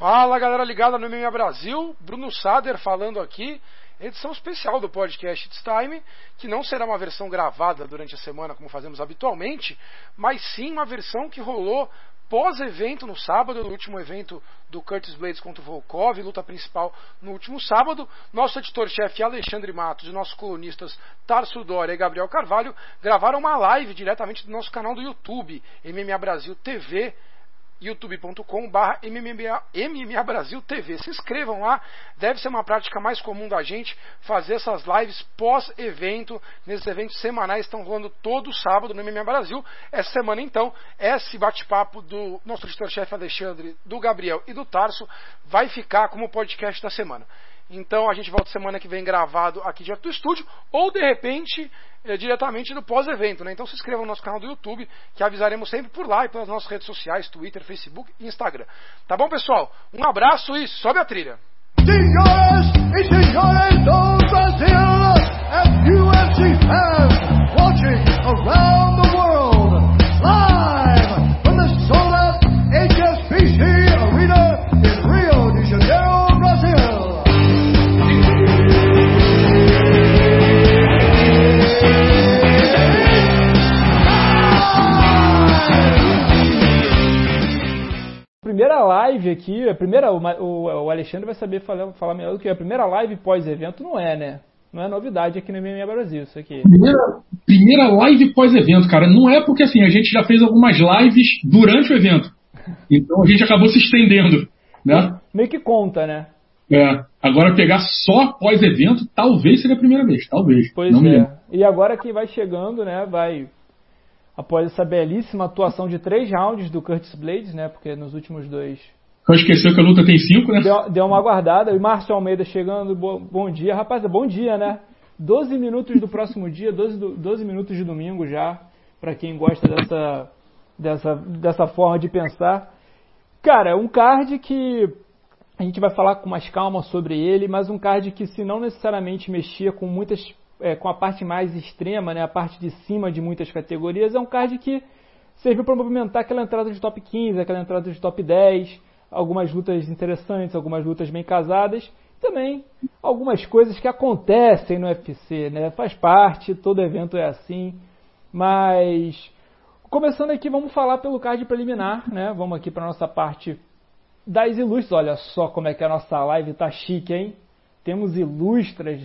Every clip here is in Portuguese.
Fala galera ligada no MMA Brasil, Bruno Sader falando aqui, edição especial do podcast It's Time, que não será uma versão gravada durante a semana como fazemos habitualmente, mas sim uma versão que rolou pós-evento no sábado, no último evento do Curtis Blades contra o Volkov, luta principal no último sábado. Nosso editor-chefe Alexandre Matos e nossos colunistas Tarso Dória e Gabriel Carvalho gravaram uma live diretamente do nosso canal do YouTube, MMA Brasil TV youtube.com.br MMA Brasil TV. Se inscrevam lá, deve ser uma prática mais comum da gente fazer essas lives pós-evento. Nesses eventos semanais estão rolando todo sábado no MMA Brasil. Essa semana, então, esse bate-papo do nosso editor-chefe Alexandre, do Gabriel e do Tarso vai ficar como podcast da semana. Então a gente volta semana que vem gravado aqui direto do estúdio, ou de repente é, diretamente no pós-evento. Né? Então se inscreva no nosso canal do YouTube, que avisaremos sempre por lá e pelas nossas redes sociais, Twitter, Facebook e Instagram. Tá bom, pessoal? Um abraço e sobe a trilha! Senhoras e senhores do Brasil, fans watching around primeira live aqui, a primeira, o, o Alexandre vai saber falar, falar melhor do que a primeira live pós-evento não é, né? Não é novidade aqui no MMA Brasil, isso aqui. Primeira, primeira live pós-evento, cara. Não é porque assim, a gente já fez algumas lives durante o evento. Então a gente acabou se estendendo, né? Meio que conta, né? É. Agora pegar só pós-evento, talvez seja a primeira vez, talvez. Pois não é. E agora que vai chegando, né, vai após essa belíssima atuação de três rounds do Curtis Blades, né? Porque nos últimos dois. Eu esqueceu que a luta tem cinco, né? Deu, deu uma aguardada. E Márcio Almeida chegando. Bom, bom dia, rapaz. Bom dia, né? 12 minutos do próximo dia, 12, 12 minutos de domingo já, para quem gosta dessa, dessa, dessa forma de pensar. Cara, um card que a gente vai falar com mais calma sobre ele, mas um card que se não necessariamente mexia com muitas é, com a parte mais extrema, né, a parte de cima de muitas categorias, é um card que serviu para movimentar aquela entrada de top 15, aquela entrada de top 10, algumas lutas interessantes, algumas lutas bem casadas, também algumas coisas que acontecem no UFC, né, faz parte, todo evento é assim, mas começando aqui, vamos falar pelo card preliminar, né, vamos aqui para nossa parte das ilustres, olha só como é que a nossa live tá chique, hein? Temos ilustras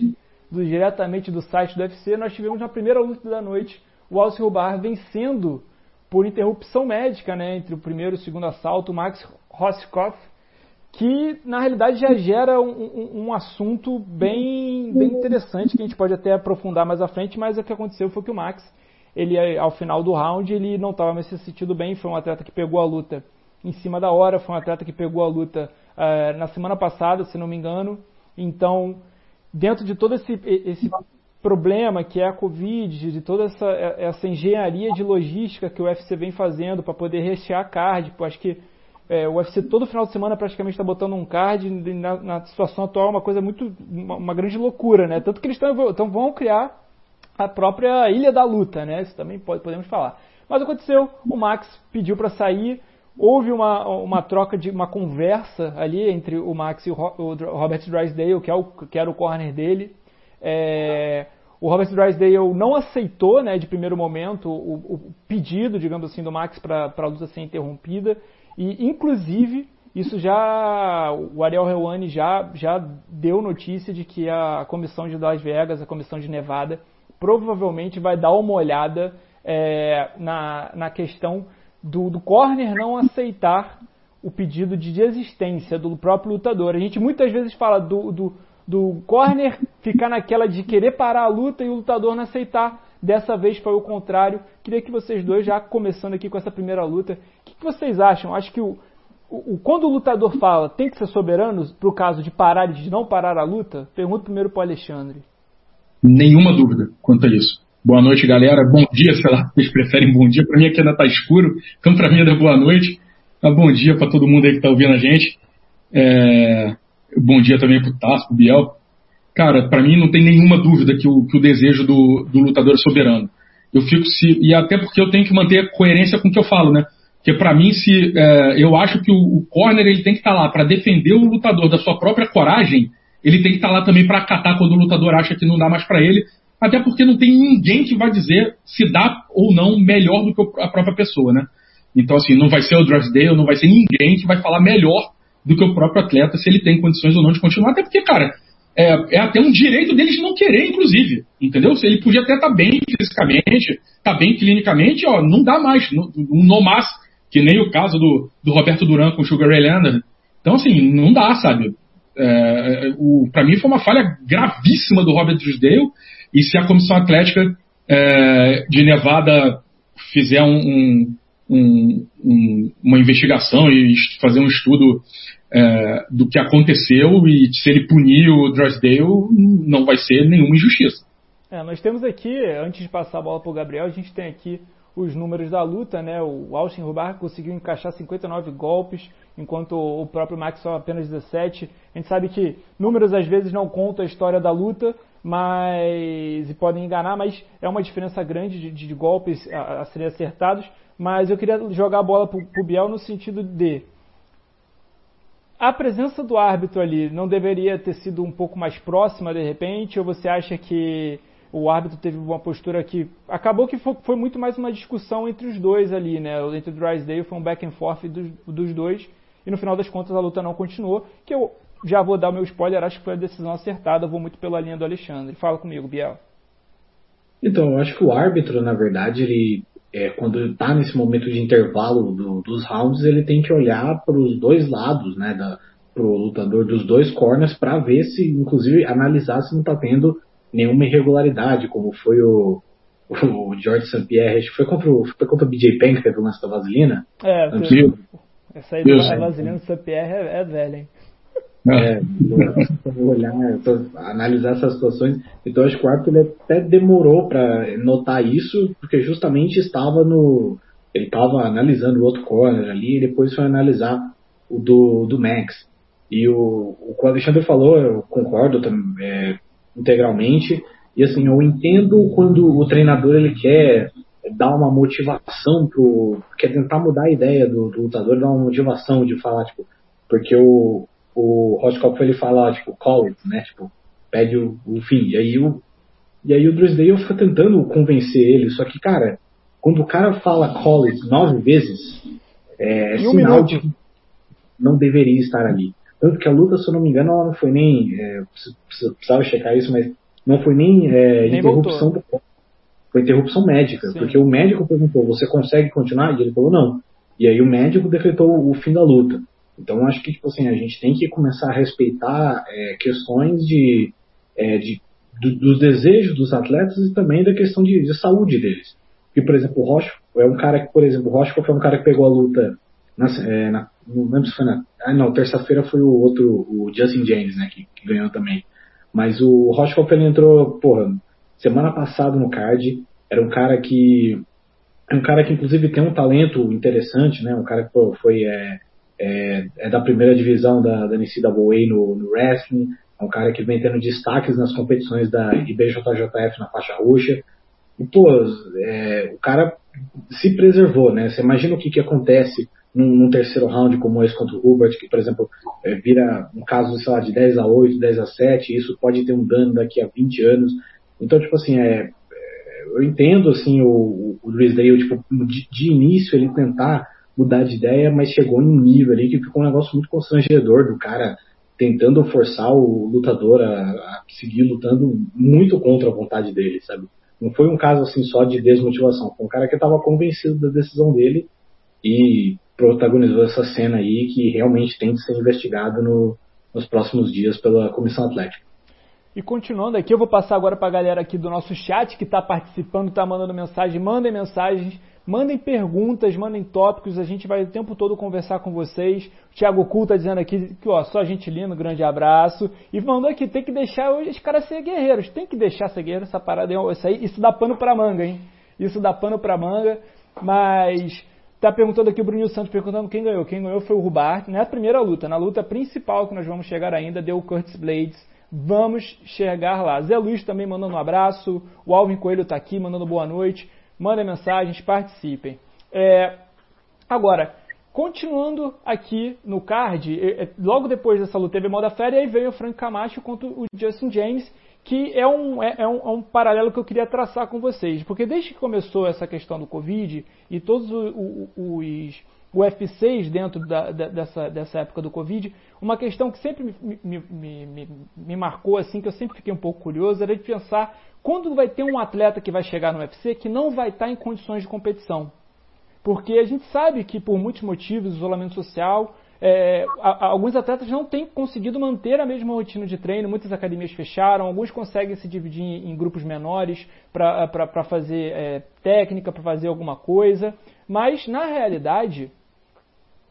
do, diretamente do site do UFC, nós tivemos na primeira luta da noite o Alce Rubar vencendo por interrupção médica, né, entre o primeiro e o segundo assalto, o Max Roscoff, que na realidade já gera um, um, um, assunto bem, bem interessante que a gente pode até aprofundar mais à frente, mas o que aconteceu foi que o Max, ele ao final do round, ele não estava mais se sentindo bem, foi um atleta que pegou a luta em cima da hora, foi um atleta que pegou a luta uh, na semana passada, se não me engano, então dentro de todo esse, esse problema que é a Covid, de toda essa, essa engenharia de logística que o UFC vem fazendo para poder rechear a card, acho que é, o UFC todo final de semana praticamente está botando um card na, na, situação atual é uma coisa muito uma, uma, grande loucura, né? Tanto que eles tão, vão criar a própria ilha da luta, né? Isso também pode, podemos falar. Mas aconteceu, o Max pediu para sair, houve uma, uma troca de uma conversa ali entre o Max e o, Robert Drysdale, que, é o, que era o corner dele. É, o Robert Drysdale não aceitou, né, de primeiro momento, o, o pedido, digamos assim, do Max para a luta ser interrompida. E, inclusive, isso já. O Ariel Helwani já, já deu notícia de que a comissão de Las Vegas, a comissão de Nevada, provavelmente vai dar uma olhada é, na, na questão do, do corner não aceitar o pedido de desistência do próprio lutador. A gente muitas vezes fala do, do, do corner ficar naquela de querer parar a luta e o lutador não aceitar. Dessa vez foi o contrário. Queria que vocês dois, já começando aqui com essa primeira luta, o que, que vocês acham? Acho que o, o, quando o lutador fala tem que ser soberano para o caso de parar e de não parar a luta, pergunto primeiro para o Alexandre. Nenhuma dúvida quanto a isso. Boa noite, galera. Bom dia, sei lá, vocês preferem bom dia. Para mim aqui ainda tá escuro, então para mim ainda é boa noite. Bom dia para todo mundo aí que tá ouvindo a gente. É... Bom dia também pro Tasco, pro Biel. Cara, para mim não tem nenhuma dúvida que o, que o desejo do, do lutador é soberano. Eu fico se. E até porque eu tenho que manter coerência com o que eu falo, né? Porque para mim, se é, eu acho que o, o, corner ele tem que estar tá lá para defender o lutador da sua própria coragem, ele tem que estar tá lá também para acatar quando o lutador acha que não dá mais para ele, até porque não tem ninguém que vai dizer se dá ou não melhor do que a própria pessoa, né? Então assim, não vai ser o Drysdale, não vai ser ninguém que vai falar melhor do que o próprio atleta se ele tem condições ou não de continuar, até porque, cara, é, é, até um direito deles não querer, inclusive. Entendeu? Se ele podia até estar tá bem fisicamente, estar tá bem clinicamente, ó, não dá mais. Um no mas, que nem o caso do, do Roberto Duran com o Sugar Ray Leonard. Então, assim, não dá, sabe? É, o, pra mim foi uma falha gravíssima do Robert Drysdale, e se a comissão atlética é, de Nevada fizer um, um, um, uma investigação e fazer um estudo é, do que aconteceu e se ele punir o Drysdale, não vai ser nenhuma injustiça. É, nós temos aqui, antes de passar a bola para o Gabriel, a gente tem aqui os números da luta, né? O Austin Rubar conseguiu encaixar 59 golpes, enquanto o próprio Max só apenas 17. A gente sabe que números às vezes não contam a história da luta, mas e podem enganar, mas é uma diferença grande de, de golpes a, a, serem acertados. Mas eu queria jogar a bola para o Biel no sentido de a presença do árbitro ali não deveria ter sido um pouco mais próxima de repente, ou você acha que o árbitro teve uma postura que acabou que foi, foi muito mais uma discussão entre os dois ali, né? Entre o Drysdale foi um back and forth dos, dos dois e no final das contas a luta não continuou. Que eu já vou dar o meu spoiler, acho que foi a decisão acertada, vou muito pela linha do Alexandre. Fala comigo, Biel. Então, eu acho que o árbitro, na verdade, ele é, quando está nesse momento de intervalo do, dos rounds, ele tem que olhar para os dois lados, né, para o lutador dos dois corners, para ver se, inclusive, analisar se não está tendo nenhuma irregularidade, como foi o, o George St. Pierre, acho que foi contra o, foi contra o BJ Penn que teve o lance da vaselina. É, essa aí da vaselina do St. Pierre é, é velha, hein? É, olhar, analisar essas situações. Então acho que o árbitro ele até demorou para notar isso, porque justamente estava no. Ele estava analisando o outro corner ali e depois foi analisar o do, do Max. E o, o que o Alexandre falou, eu concordo é, integralmente. E assim, eu entendo quando o treinador ele quer dar uma motivação pro. quer tentar mudar a ideia do, do lutador, dar uma motivação de falar, tipo, porque o, o Rothkopf ele fala, tipo, call it, né? Tipo, pede o, o fim. E aí o, e aí o Drysdale fica tentando convencer ele, só que, cara, quando o cara fala call it nove vezes, é, é sinal de que não deveria estar ali. Tanto que a luta, se eu não me engano, ela não foi nem. É, precisava checar isso, mas não foi nem, é, nem interrupção do foi interrupção médica, Sim. porque o médico perguntou, você consegue continuar? E ele falou, não. E aí o médico decretou o fim da luta. Então acho que tipo assim a gente tem que começar a respeitar é, questões de, é, de do, dos desejos dos atletas e também da questão de, de saúde deles. E por exemplo o Rocha é um cara que por exemplo o Rocha foi um cara que pegou a luta na, é, na, não lembro se foi na ah não terça-feira foi o outro o Justin James né que, que ganhou também. Mas o Rochkoff ele entrou porra semana passada no card era um cara que é um cara que inclusive tem um talento interessante, né? Um cara que pô, foi é, é, é da primeira divisão da, da NCAA no, no wrestling, é um cara que vem tendo destaques nas competições da IBJJF na faixa roxa. E, pô, é, o cara se preservou, né? Você imagina o que, que acontece num, num, terceiro round como esse contra o Hubert, que, por exemplo, é, vira um caso, sei lá, de 10 a 8, 10 a 7, e isso pode ter um dano daqui a 20 anos. Então, tipo assim, é, é eu entendo, assim, o, o Dale, tipo, de, de início ele tentar mudar de ideia, mas chegou em um nível ali que ficou um negócio muito constrangedor do cara tentando forçar o lutador a, a seguir lutando muito contra a vontade dele, sabe? Não foi um caso assim só de desmotivação, foi um cara que estava convencido da decisão dele e protagonizou essa cena aí que realmente tem que ser investigado no, nos próximos dias pela comissão atlética. E continuando aqui, eu vou passar agora para a galera aqui do nosso chat que está participando, está mandando mensagem, mandem mensagens Mandem perguntas, mandem tópicos, a gente vai o tempo todo conversar com vocês. O Thiago Kuhl está dizendo aqui que ó, só gente linda, grande abraço. E mandou aqui, tem que deixar os caras ser guerreiros, tem que deixar ser guerreiro essa parada, isso, aí, isso dá pano para manga, hein? Isso dá pano para manga, mas tá perguntando aqui o Bruno Santos perguntando quem ganhou. Quem ganhou foi o Rubart, não é a primeira luta, na luta principal que nós vamos chegar ainda, deu o Curtis Blades. Vamos chegar lá. Zé Luiz também mandando um abraço. O Alvin Coelho está aqui mandando boa noite mandem mensagens, participem. É, Agora, continuando aqui no card, logo depois dessa luta teve moda férias, aí veio o Frank Camacho contra o Justin James, que é um, é, é, um, é um paralelo que eu queria traçar com vocês. Porque desde que começou essa questão do Covid e todos os, os UFCs dentro da, dessa, dessa época do Covid, uma questão que sempre me, me, me, me, marcou, assim, que eu sempre fiquei um pouco curioso, era de pensar quando vai ter um atleta que vai chegar no UFC que não vai estar em condições de competição. Porque a gente sabe que por muitos motivos, isolamento social, é, alguns atletas não têm conseguido manter a mesma rotina de treino, muitas academias fecharam, alguns conseguem se dividir em grupos menores para fazer é, técnica, para fazer alguma coisa, mas na realidade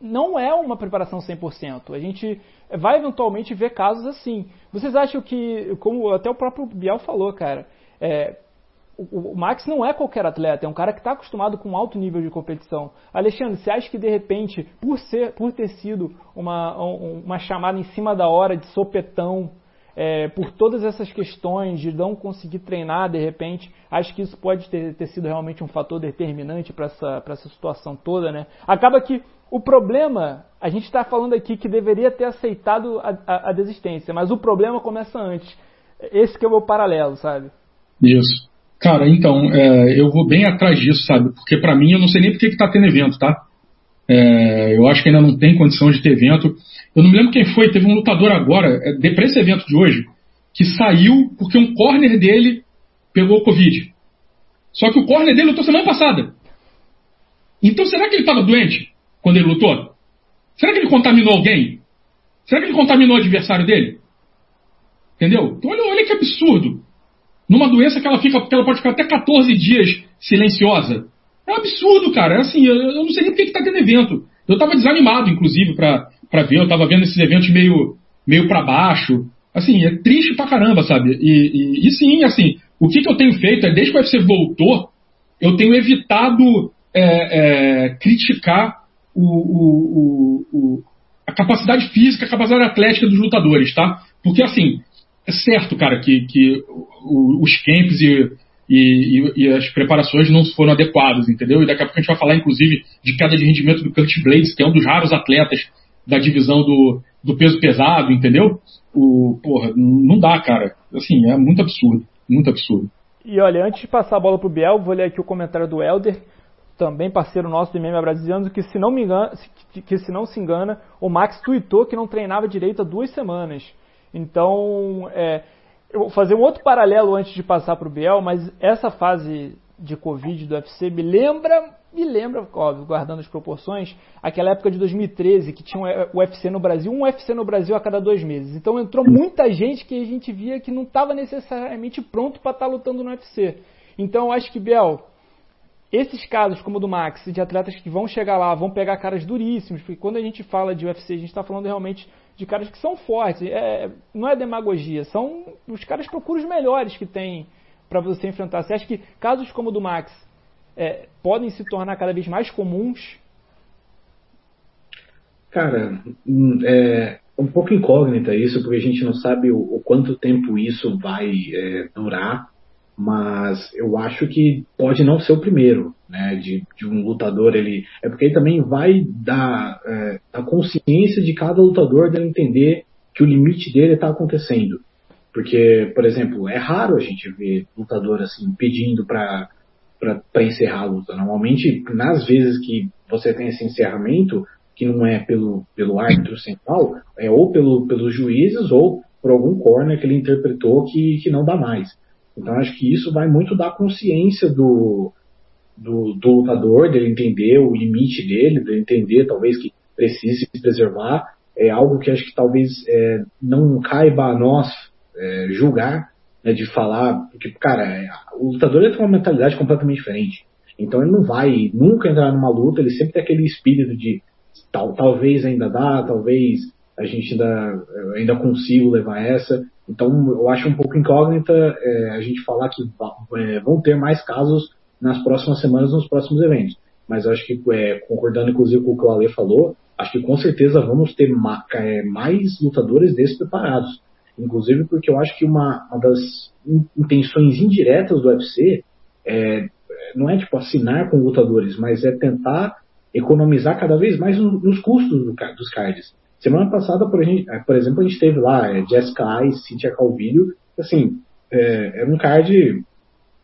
não é uma preparação 100%. A gente vai eventualmente ver casos assim. Vocês acham que, como até o próprio Biel falou, cara, é, o, Max não é qualquer atleta, é um cara que está acostumado com um alto nível de competição. Alexandre, você acha que de repente, por, ser, por ter sido uma, uma chamada em cima da hora de sopetão, é, por todas essas questões de não conseguir treinar de repente, acho que isso pode ter, ter sido realmente um fator determinante para essa, essa situação toda, né? Acaba que o problema, a gente está falando aqui que deveria ter aceitado a, a, a, desistência, mas o problema começa antes. Esse que é o meu paralelo, sabe? Isso. Cara, então, é, eu vou bem atrás disso, sabe? Porque para mim eu não sei nem porque que tá tendo evento, tá? É, eu acho que ainda não tem condição de ter evento. Eu não me lembro quem foi, teve um lutador agora, é, para esse evento de hoje, que saiu porque um corner dele pegou Covid. Só que o corner dele lutou semana passada. Então será que ele estava doente quando ele lutou? Será que ele contaminou alguém? Será que ele contaminou o adversário dele? Entendeu? Então olha, olha que absurdo. Numa doença que ela, fica, que ela pode ficar até 14 dias silenciosa. É um absurdo, cara. É assim, eu, eu não sei nem por que está tendo evento. Eu estava desanimado, inclusive, para ver. Eu estava vendo esses eventos meio, meio para baixo. Assim, é triste pra caramba, sabe? E, e, e, sim, assim, o que, que eu tenho feito é, desde que o UFC voltou, eu tenho evitado é, é, criticar o, o, o, a capacidade física, a capacidade atlética dos lutadores, tá? Porque, assim, é certo, cara, que, que os camps e, e, e, as preparações não foram adequadas, entendeu? E daqui a pouco a gente vai falar, inclusive, de queda de rendimento do Kurt Blades, que é um dos raros atletas da divisão do, do peso pesado, entendeu? O, porra, não dá, cara. Assim, é muito absurdo, muito absurdo. E olha, antes de passar a bola pro Biel, vou ler aqui o comentário do Helder, também parceiro nosso do MMA Brasileiro, que se não me engana, que, se não se engana, o Max tweetou que não treinava direito há duas semanas. Então, é, eu vou fazer um outro paralelo antes de passar para o Biel, mas essa fase de Covid do UFC me lembra, me lembra, óbvio, guardando as proporções, aquela época de 2013 que tinha um UFC no Brasil, um UFC no Brasil a cada dois meses. Então entrou muita gente que a gente via que não estava necessariamente pronto para estar tá lutando no UFC. Então eu acho que, Biel, esses casos como o do Max, de atletas que vão chegar lá, vão pegar caras duríssimos, porque quando a gente fala de UFC, a gente está falando realmente de caras que são fortes. É, não é demagogia, são os caras procuram os melhores que tem para você enfrentar. Você acha que casos como o do Max é, podem se tornar cada vez mais comuns? Cara, hum, é um pouco incógnita isso, porque a gente não sabe o, o quanto tempo isso vai é, durar mas eu acho que pode não ser o primeiro, né, de, de um lutador ele é porque ele também vai dar é, a consciência de cada lutador dele entender que o limite dele está acontecendo, porque por exemplo é raro a gente ver lutador assim pedindo para para encerrar a luta. Normalmente nas vezes que você tem esse encerramento que não é pelo pelo árbitro central é ou pelo pelos juízes ou por algum corner que ele interpretou que que não dá mais. Então acho que isso vai muito da consciência do, do, do lutador, dele entender o limite dele, dele entender talvez que precise se preservar. É algo que acho que talvez é, não caiba a nós é, julgar, né, de falar, porque, cara, é, o lutador ele tem uma mentalidade completamente diferente. Então ele não vai nunca entrar numa luta, ele sempre tem aquele espírito de tal, talvez ainda dá, talvez a gente ainda, ainda consigo levar essa. Então, eu acho um pouco incógnita é, a gente falar que é, vão ter mais casos nas próximas semanas, nos próximos eventos. Mas eu acho que, é, concordando inclusive com o que o Ale falou, acho que com certeza vamos ter ma é, mais lutadores desses preparados. Inclusive porque eu acho que uma, uma das intenções indiretas do UFC é, não é tipo assinar com lutadores, mas é tentar economizar cada vez mais nos custos dos cards. Semana passada, por, exemplo, a gente teve lá é, Jessica Ai, Cynthia Calvillo, assim, é, era um card,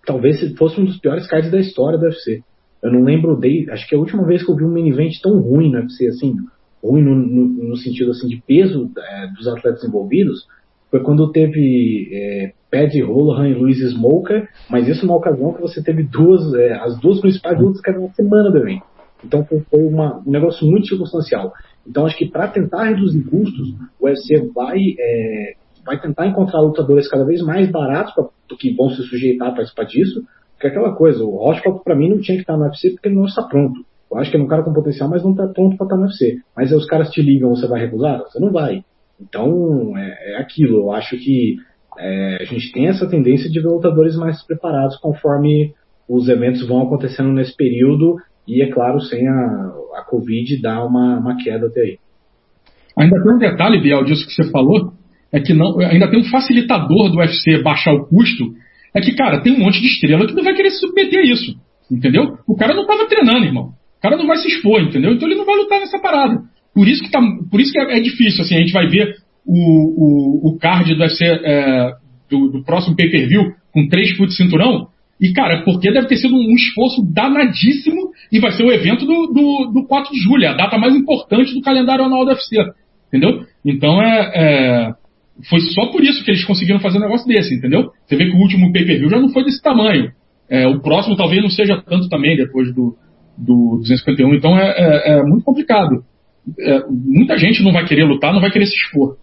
talvez fosse um dos piores cards da história do UFC. Eu não lembro, de, acho que a última vez que eu vi um main event tão ruim no UFC, assim, ruim no, no, no sentido assim de peso é, dos atletas envolvidos, foi quando teve é, Paddy Holohan e Luiz Smoker, mas isso numa ocasião que você teve duas, é, as duas principais lutas que eram na semana evento. Então foi, foi uma, um negócio muito circunstancial. Então acho que para tentar reduzir custos, o UFC vai, é, vai tentar encontrar lutadores cada vez mais baratos pra, que vão se sujeitar a participar disso, porque é aquela coisa, o Rochefort para mim não tinha que estar no UFC porque ele não está pronto. Eu acho que é um cara com potencial, mas não está pronto para estar no UFC. Mas aí os caras te ligam, você vai recusar? Você não vai. Então, é, é aquilo. Eu acho que é, a gente tem essa tendência de ver lutadores mais preparados conforme os eventos vão acontecendo nesse período e, é claro, sem a, a Covid dar uma, uma queda até aí. Ainda tem um detalhe, Biel, disso que você falou, é que não, ainda tem um facilitador do UFC baixar o custo, é que, cara, tem um monte de estrela que não vai querer se submeter a isso, entendeu? O cara não estava treinando, irmão. O cara não vai se expor, entendeu? Então ele não vai lutar nessa parada. Por isso que, tá, por isso que é, é difícil, assim, a gente vai ver o, o, o card do, UFC, é, do, do próximo pay-per-view com três fute cinturão, e, cara, porque deve ter sido um esforço danadíssimo e vai ser o evento do, do, do 4 de julho, a data mais importante do calendário anual do UFC. Entendeu? Então é, é, Foi só por isso que eles conseguiram fazer um negócio desse, entendeu? Você vê que o último pay-per-view já não foi desse tamanho. É, o próximo talvez não seja tanto também depois do, do 251. Então é, é, é muito complicado. É, muita gente não vai querer lutar, não vai querer se expor.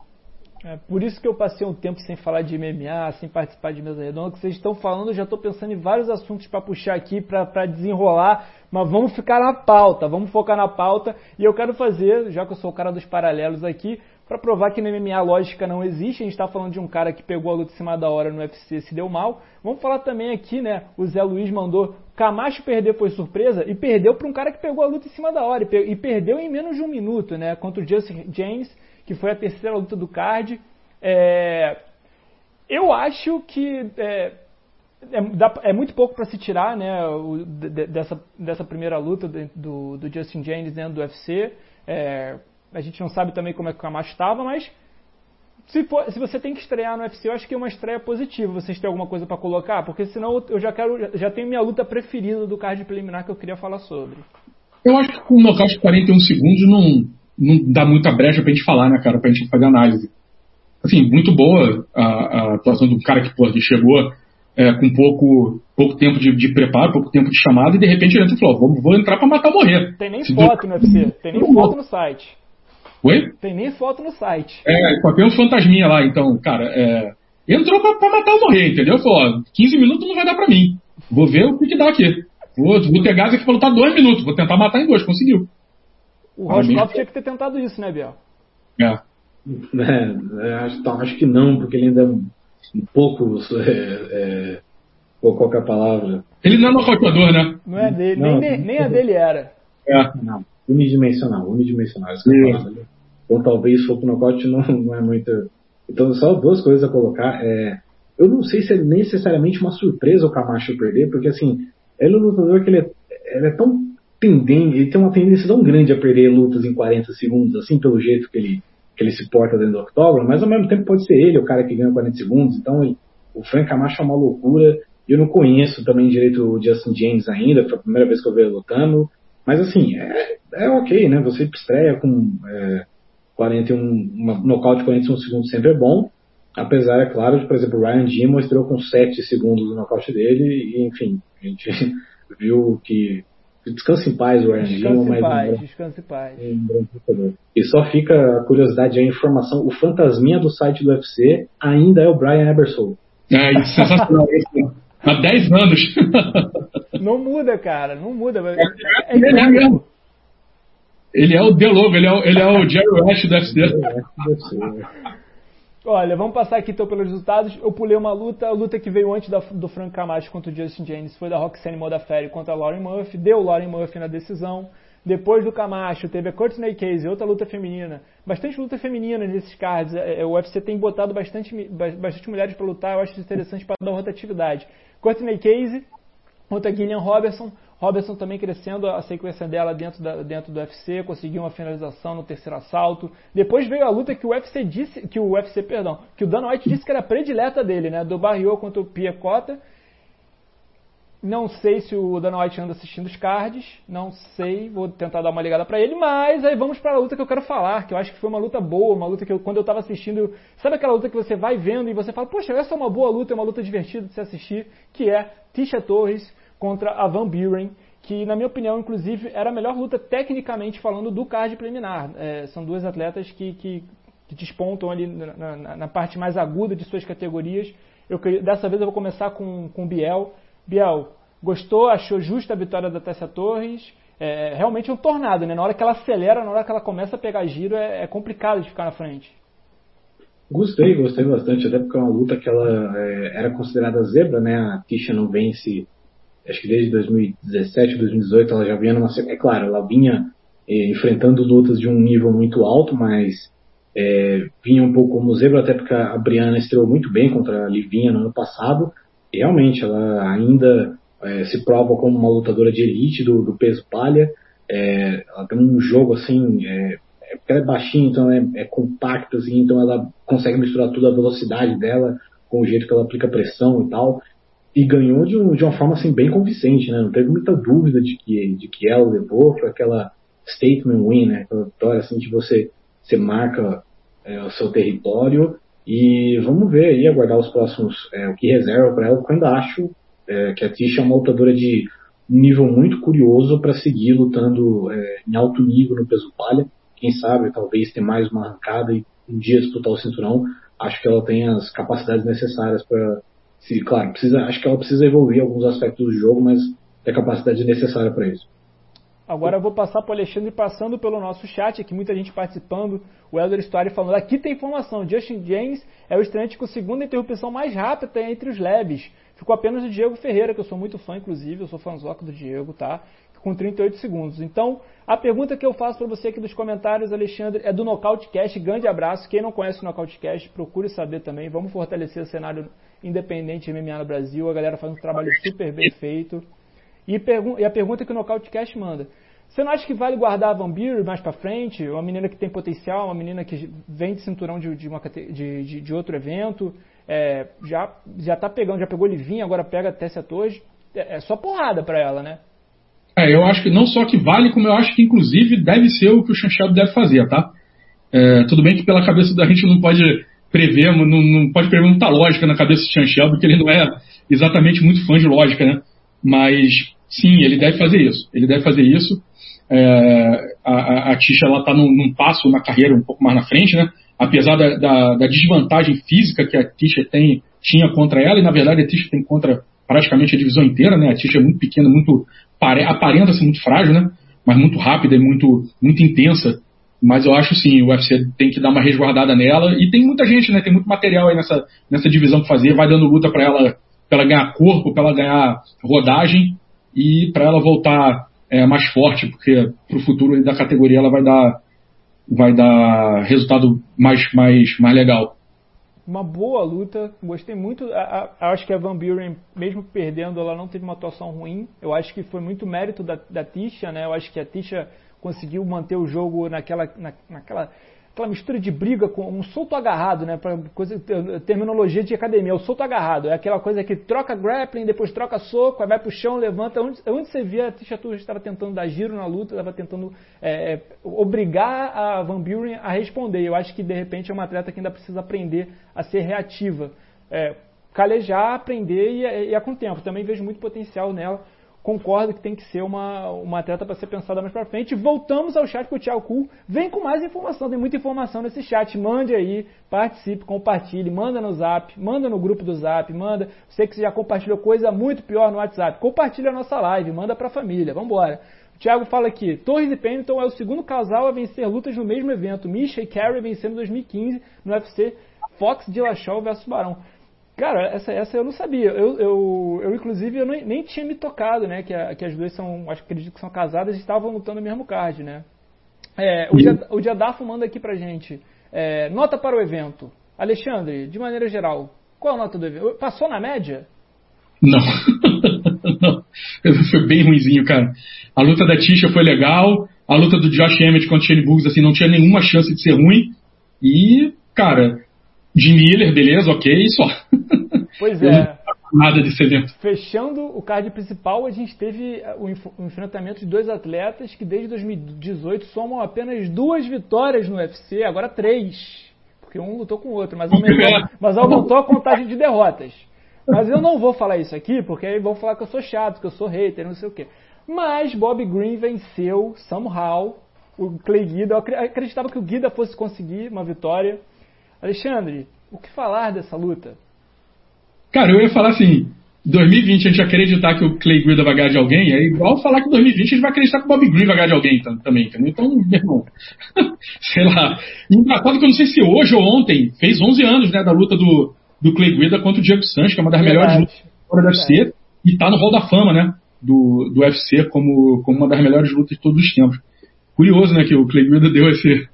É por isso que eu passei um tempo sem falar de MMA, sem participar de mesa redonda, que vocês estão falando, eu já estou pensando em vários assuntos para puxar aqui, para desenrolar, mas vamos ficar na pauta, vamos focar na pauta, e eu quero fazer, já que eu sou o cara dos paralelos aqui, para provar que no MMA lógica não existe, a gente está falando de um cara que pegou a luta em cima da hora no UFC se deu mal, vamos falar também aqui, né, o Zé Luiz mandou, Camacho perder foi surpresa, e perdeu para um cara que pegou a luta em cima da hora, e perdeu em menos de um minuto, né, contra o Justin James, que foi a terceira luta do card. É, eu acho que é, é, é muito pouco para se tirar né, o, de, dessa, dessa primeira luta do, do, Justin James dentro do UFC. É, a gente não sabe também como é que o Camacho estava, mas se, for, se, você tem que estrear no UFC, eu acho que é uma estreia positiva. Vocês têm alguma coisa para colocar? Porque senão eu já quero, já tenho minha luta preferida do card preliminar que eu queria falar sobre. Eu acho que com um nocaute de 41 segundos não, não dá muita brecha pra gente falar, né, cara, pra gente fazer análise. Assim, muito boa a, a atuação do cara que, pô, que chegou é, com pouco, pouco tempo de, de, preparo, pouco tempo de chamada, e de repente ele entra e falou, vou, vou entrar pra matar ou morrer. Tem nem Se foto no UFC, tem nem foto no site. Oi? Tem nem foto no site. É, só tem uns fantasminha lá, então, cara, é, entrou pra, pra, matar ou morrer, entendeu? Falou, ó, 15 minutos não vai dar pra mim. Vou ver o que, que dá aqui. Vou, vou ter gás aqui pra lutar dois minutos, vou tentar matar em dois, conseguiu. O Roscoff tinha que ter tentado isso, né, Biel? É. É, acho, acho que não, porque ele ainda é um, pouco. É, é, qual é a palavra? Ele não é nocauteador, né? Não é dele, não, nem, nem a dele era. É. Não, unidimensional, unidimensional. É né? Então talvez for pro nocaute não, não é muito. Então, só duas coisas a colocar. É, eu não sei se é necessariamente uma surpresa o Camacho perder, porque assim, ele é um lutador que ele é, ele é tão tendência, ele tem uma tendência tão grande a perder lutas em 40 segundos, assim, pelo jeito que ele, que ele se porta dentro do octógono, mas ao mesmo tempo pode ser ele o cara que ganha 40 segundos, então ele, o Frank Camacho é uma loucura, eu não conheço também direito o Justin James ainda, foi a primeira vez que eu vejo lutando, mas assim, é, é ok, né, você estreia com é, 41, uma nocaute de 41 segundos sempre é bom, apesar, é claro, de, por exemplo, o Ryan Gimo estreou com 7 segundos no nocaute dele, e enfim, a gente viu que Descanse em paz, o Aaron Descanse em paz, descanse em paz. E só fica a curiosidade, a informação, o fantasminha do site do UFC ainda é o Brian Eberson. É, isso, sensacional isso. Há 10 anos. Não muda, cara, não muda. É, é, é ele é mesmo. Ele é o The Logo, ele é o, ele é o Jerry West do UFC. Olha, vamos passar aqui então pelos resultados. Eu pulei uma luta, a luta que veio antes da, do Frank Camacho contra o Justin James foi da Roxanne Modafferi contra a Lauren Murphy. Deu Lauren Murphy na decisão. Depois do Camacho, teve a Courtney Casey, outra luta feminina. Bastante luta feminina nesses cards. É, é, o UFC tem botado bastante, bastante mulheres para lutar, eu acho interessante para dar rotatividade. Courtney Casey contra Gillian Robertson. Robertson também crescendo a sequência dela dentro, da, dentro do UFC, conseguiu uma finalização no terceiro assalto. Depois veio a luta que o UFC disse, que o UFC, perdão, que o Dana White disse que era predileta dele, né? Do Barriot contra o Pia Cota. Não sei se o Dana White anda assistindo os cards, não sei, vou tentar dar uma ligada para ele, mas aí vamos para a luta que eu quero falar, que eu acho que foi uma luta boa, uma luta que eu, quando eu tava assistindo, sabe aquela luta que você vai vendo e você fala, poxa, essa é uma boa luta, é uma luta divertida de se assistir, que é Tisha Torres contra a Van Buren, que na minha opinião, inclusive, era a melhor luta tecnicamente falando do card preliminar. É, são duas atletas que, que, que despontam ali na, na, na, parte mais aguda de suas categorias. Eu, dessa vez eu vou começar com, com Biel. Biel, gostou? Achou justa a vitória da Tessia Torres? É realmente é um tornado, né? Na hora que ela acelera, na hora que ela começa a pegar giro, é, é complicado de ficar na frente. Gostei, gostei bastante, até porque é uma luta que ela é, era considerada zebra, né? A Tisha não vence, acho que desde 2017, 2018 ela já vinha numa. É claro, ela vinha é, enfrentando lutas de um nível muito alto, mas é, vinha um pouco como zebra, até porque a Brianna estreou muito bem contra a Livinha no ano passado. E realmente, ela ainda é, se prova como uma lutadora de elite do, do peso palha. É, ela tem um jogo assim, é, é ela é baixinha, então é, é compacta, assim, então ela consegue misturar tudo a velocidade dela com o jeito que ela aplica pressão e tal. E ganhou de, um, de uma forma assim bem convincente, né? Não teve muita dúvida de que, de que ela levou, foi aquela statement win, né? Aquela vitória assim de você, você marca é, o seu território e vamos ver aí, aguardar os próximos, é, o que reserva para ela, porque eu ainda acho é, que a Tisha é uma lutadora de um nível muito curioso para seguir lutando é, em alto nível no peso palha. Quem sabe, talvez ter mais uma arrancada e um dia disputar o cinturão. Acho que ela tem as capacidades necessárias para se, claro, precisa, acho que ela precisa evoluir alguns aspectos do jogo, mas tem a capacidade necessária para isso. Agora eu vou passar para o Alexandre passando pelo nosso chat, aqui muita gente participando. O Elder Story falando, aqui tem informação, Justin James é o estreante com a segunda interrupção mais rápida entre os labs. Ficou apenas o Diego Ferreira, que eu sou muito fã, inclusive, eu sou fãzoca do Diego, tá? Com 38 segundos. Então, a pergunta que eu faço para você aqui dos comentários, Alexandre, é do Nocautecast. Grande abraço. Quem não conhece o Nocautecast, procure saber também. Vamos fortalecer o cenário independente MMA no Brasil. A galera faz um trabalho super bem feito. E, e a pergunta que o Nocautecast manda. Você não acha que vale guardar a Van mais para frente? Uma menina que tem potencial, uma menina que vem de cinturão de, de, uma, de, de, outro evento, é, já já tá pegando, já pegou Livinha, agora pega Tessia Torres. É, é só porrada para ela, né? É, eu acho que não só que vale, como eu acho que inclusive deve ser o que o Chanchado deve fazer, tá? É, tudo bem que pela cabeça da gente não pode prever, não, não pode prever muita lógica na cabeça do Chanchado, porque ele não é exatamente muito fã de lógica, né? Mas sim, ele deve fazer isso. Ele deve fazer isso. É, a, a, Tisha ela está num, num, passo na carreira um pouco mais na frente, né? Apesar da, da, da desvantagem física que a Tisha tem, tinha contra ela, e na verdade a Tisha tem contra praticamente a divisão inteira, né? A Tisha é muito pequena, muito aparenta ser muito frágil, né? Mas muito rápida e muito, muito intensa. Mas eu acho sim, o UFC tem que dar uma resguardada nela. E tem muita gente, né? Tem muito material aí nessa, nessa divisão para fazer. Vai dando luta para ela, pra ela ganhar corpo, para ela ganhar rodagem e para ela voltar é, mais forte, porque para o futuro da categoria ela vai dar, vai dar resultado mais, mais, mais legal. Uma boa luta, gostei muito. A, a, acho que a Van Buren, mesmo perdendo, ela não teve uma atuação ruim. Eu acho que foi muito mérito da, da Tisha, né? Eu acho que a Tisha conseguiu manter o jogo naquela, na, naquela aquela mistura de briga com um solto agarrado, né? Pra coisa, terminologia de academia, o solto agarrado. É aquela coisa que troca grappling, depois troca soco, aí vai pro chão, levanta. Onde, onde você via, a Tisha Torres estava tentando dar giro na luta, estava tentando é, é, obrigar a Van Buren a responder. Eu acho que de repente é uma atleta que ainda precisa aprender a ser reativa. É, calejar, aprender e, e, e com tempo. Também vejo muito potencial nela concordo que tem que ser uma, uma atleta para ser pensada mais para frente. Voltamos ao chat com o Thiago Kuhl. Vem com mais informação, tem muita informação nesse chat. Mande aí, participe, compartilhe, manda no zap, manda no grupo do zap, manda. Sei que você já compartilhou coisa muito pior no WhatsApp. Compartilha a nossa live, manda para a família. Vamos. O Thiago fala aqui: Torres e Pennington é o segundo casal a vencer lutas no mesmo evento. Misha e Carey vencendo em 2015 no UFC Fox de Lachau versus Barão. Cara, essa, essa eu não sabia. Eu, eu, eu inclusive, eu nem, nem tinha me tocado, né? Que, a, que as duas são, acho que acredito que são casadas e estavam lutando no mesmo card, né? É, o, Dia, o Diadafo manda aqui pra gente. É, nota para o evento. Alexandre, de maneira geral, qual a nota do evento? Passou na média? Não. não. foi bem ruinzinho, cara. A luta da Tisha foi legal, a luta do Josh Emmett contra o Shane Boogs, assim, não tinha nenhuma chance de ser ruim. E, cara, Jim Miller, beleza, ok, só. Pois é. Nada desse evento. Fechando o card principal, a gente teve o, o enfrentamento de dois atletas que desde 2018 somam apenas duas vitórias no UFC, agora três. Porque um lutou com o outro, mas aumentou, mas aumentou a contagem de derrotas. Mas eu não vou falar isso aqui, porque aí vão falar que eu sou chato, que eu sou hater, não sei o quê. Mas Bob Green venceu somehow o Clay Guida. Eu acreditava que o Guida fosse conseguir uma vitória. Alexandre, o que falar dessa luta? Cara, eu ia falar assim, 2020 a gente acreditar que o Clay Guida vai ganhar de alguém, é igual falar que 2020 a gente vai acreditar que o Bob Green vai ganhar de alguém também, entendeu? Então, meu irmão, sei lá. Engraçado que eu não sei se hoje ou ontem, fez 11 anos, né, da luta do, do Clay Guida contra o Diego Sanches, que é uma das Verdade. melhores lutas da UFC, e tá no Hall da Fama, né, do, do UFC como, como uma das melhores lutas de todos os tempos. Curioso, né, que o Clay Guida deu esse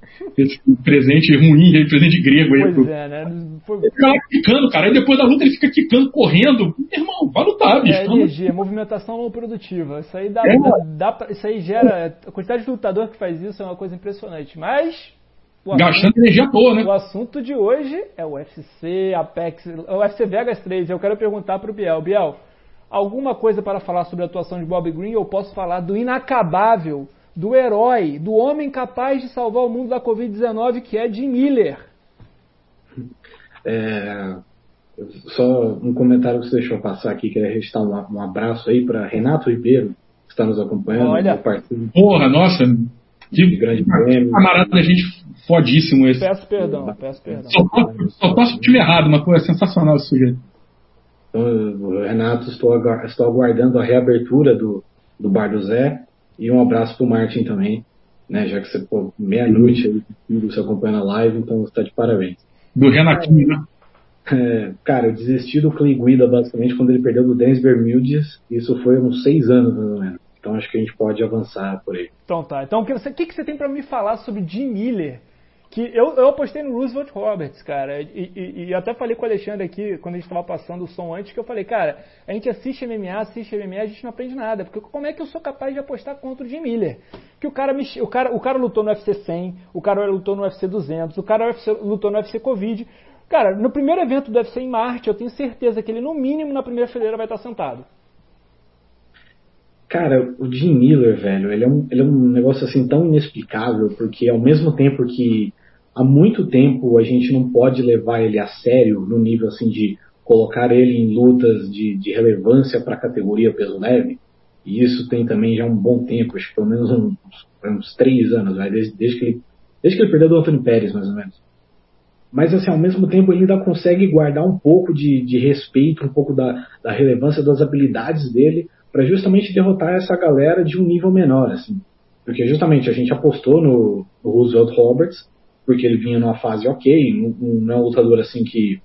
presente ruim, esse presente grego aí. Pois pro... é, né? Foi... Ele fica lá quicando, cara. Aí depois da luta ele fica quicando, correndo. Meu irmão, vai lutar, bicho. É energia, movimentação não produtiva. Isso aí dá, é. dá, dá, isso aí gera. A quantidade de lutador que faz isso é uma coisa impressionante. Mas. Gastando assunto, energia à toa, né? O assunto de hoje é o UFC, Apex, o UFC Vegas 3. Eu quero perguntar pro Biel. Biel, alguma coisa para falar sobre a atuação de Bob Green? Eu posso falar do inacabável do herói, do homem capaz de salvar o mundo da Covid-19, que é Jim Miller. É, só um comentário que você deixou passar aqui, queria registrar um, um abraço aí para Renato Ribeiro, que está nos acompanhando. Olha, porra, nossa, que grande prêmio. Camarada da gente fodíssimo esse. Peço perdão, peço perdão. Só, posso time errado, mas pô, é sensacional esse sujeito. Então, Renato, estou, estou aguardando a reabertura do, do Bar do Zé e um abraço pro Martin também, né? Já que você, pô, meia-noite aí, você acompanha a live, então você tá de parabéns. Do Renatinho, né? É, cara, eu desisti do Clay Guida basicamente quando ele perdeu do Dennis Bermudes. Isso foi uns seis anos, mais ou menos. Então acho que a gente pode avançar por aí. Então tá. Então o que você, que, que você tem para me falar sobre Jim Miller? Que eu, eu apostei no Roosevelt Roberts, cara, e, e, e até falei com o Alexandre aqui, quando a gente estava passando o som antes, que eu falei, cara, a gente assiste MMA, assiste MMA, a gente não aprende nada, porque como é que eu sou capaz de apostar contra o Jim Miller? Que o cara, me, o cara, o cara lutou no UFC 100, o cara lutou no UFC 200, o cara lutou no UFC Covid, cara, no primeiro evento do UFC em Marte, eu tenho certeza que ele, no mínimo, na primeira fileira vai estar sentado. Cara, o Jim Miller, velho, ele é, um, ele é um negócio assim tão inexplicável, porque ao mesmo tempo que há muito tempo a gente não pode levar ele a sério no nível assim de colocar ele em lutas de, de relevância para a categoria peso leve. E isso tem também já um bom tempo, acho que pelo menos uns, uns três anos, né? desde, desde, que ele, desde que ele perdeu do Anthony Pérez, mais ou menos. Mas assim, ao mesmo tempo ele ainda consegue guardar um pouco de, de respeito, um pouco da, da relevância das habilidades dele para justamente derrotar essa galera de um nível menor, assim. Porque justamente a gente apostou no, no Roosevelt Roberts, porque ele vinha numa fase ok, não é um lutador assim que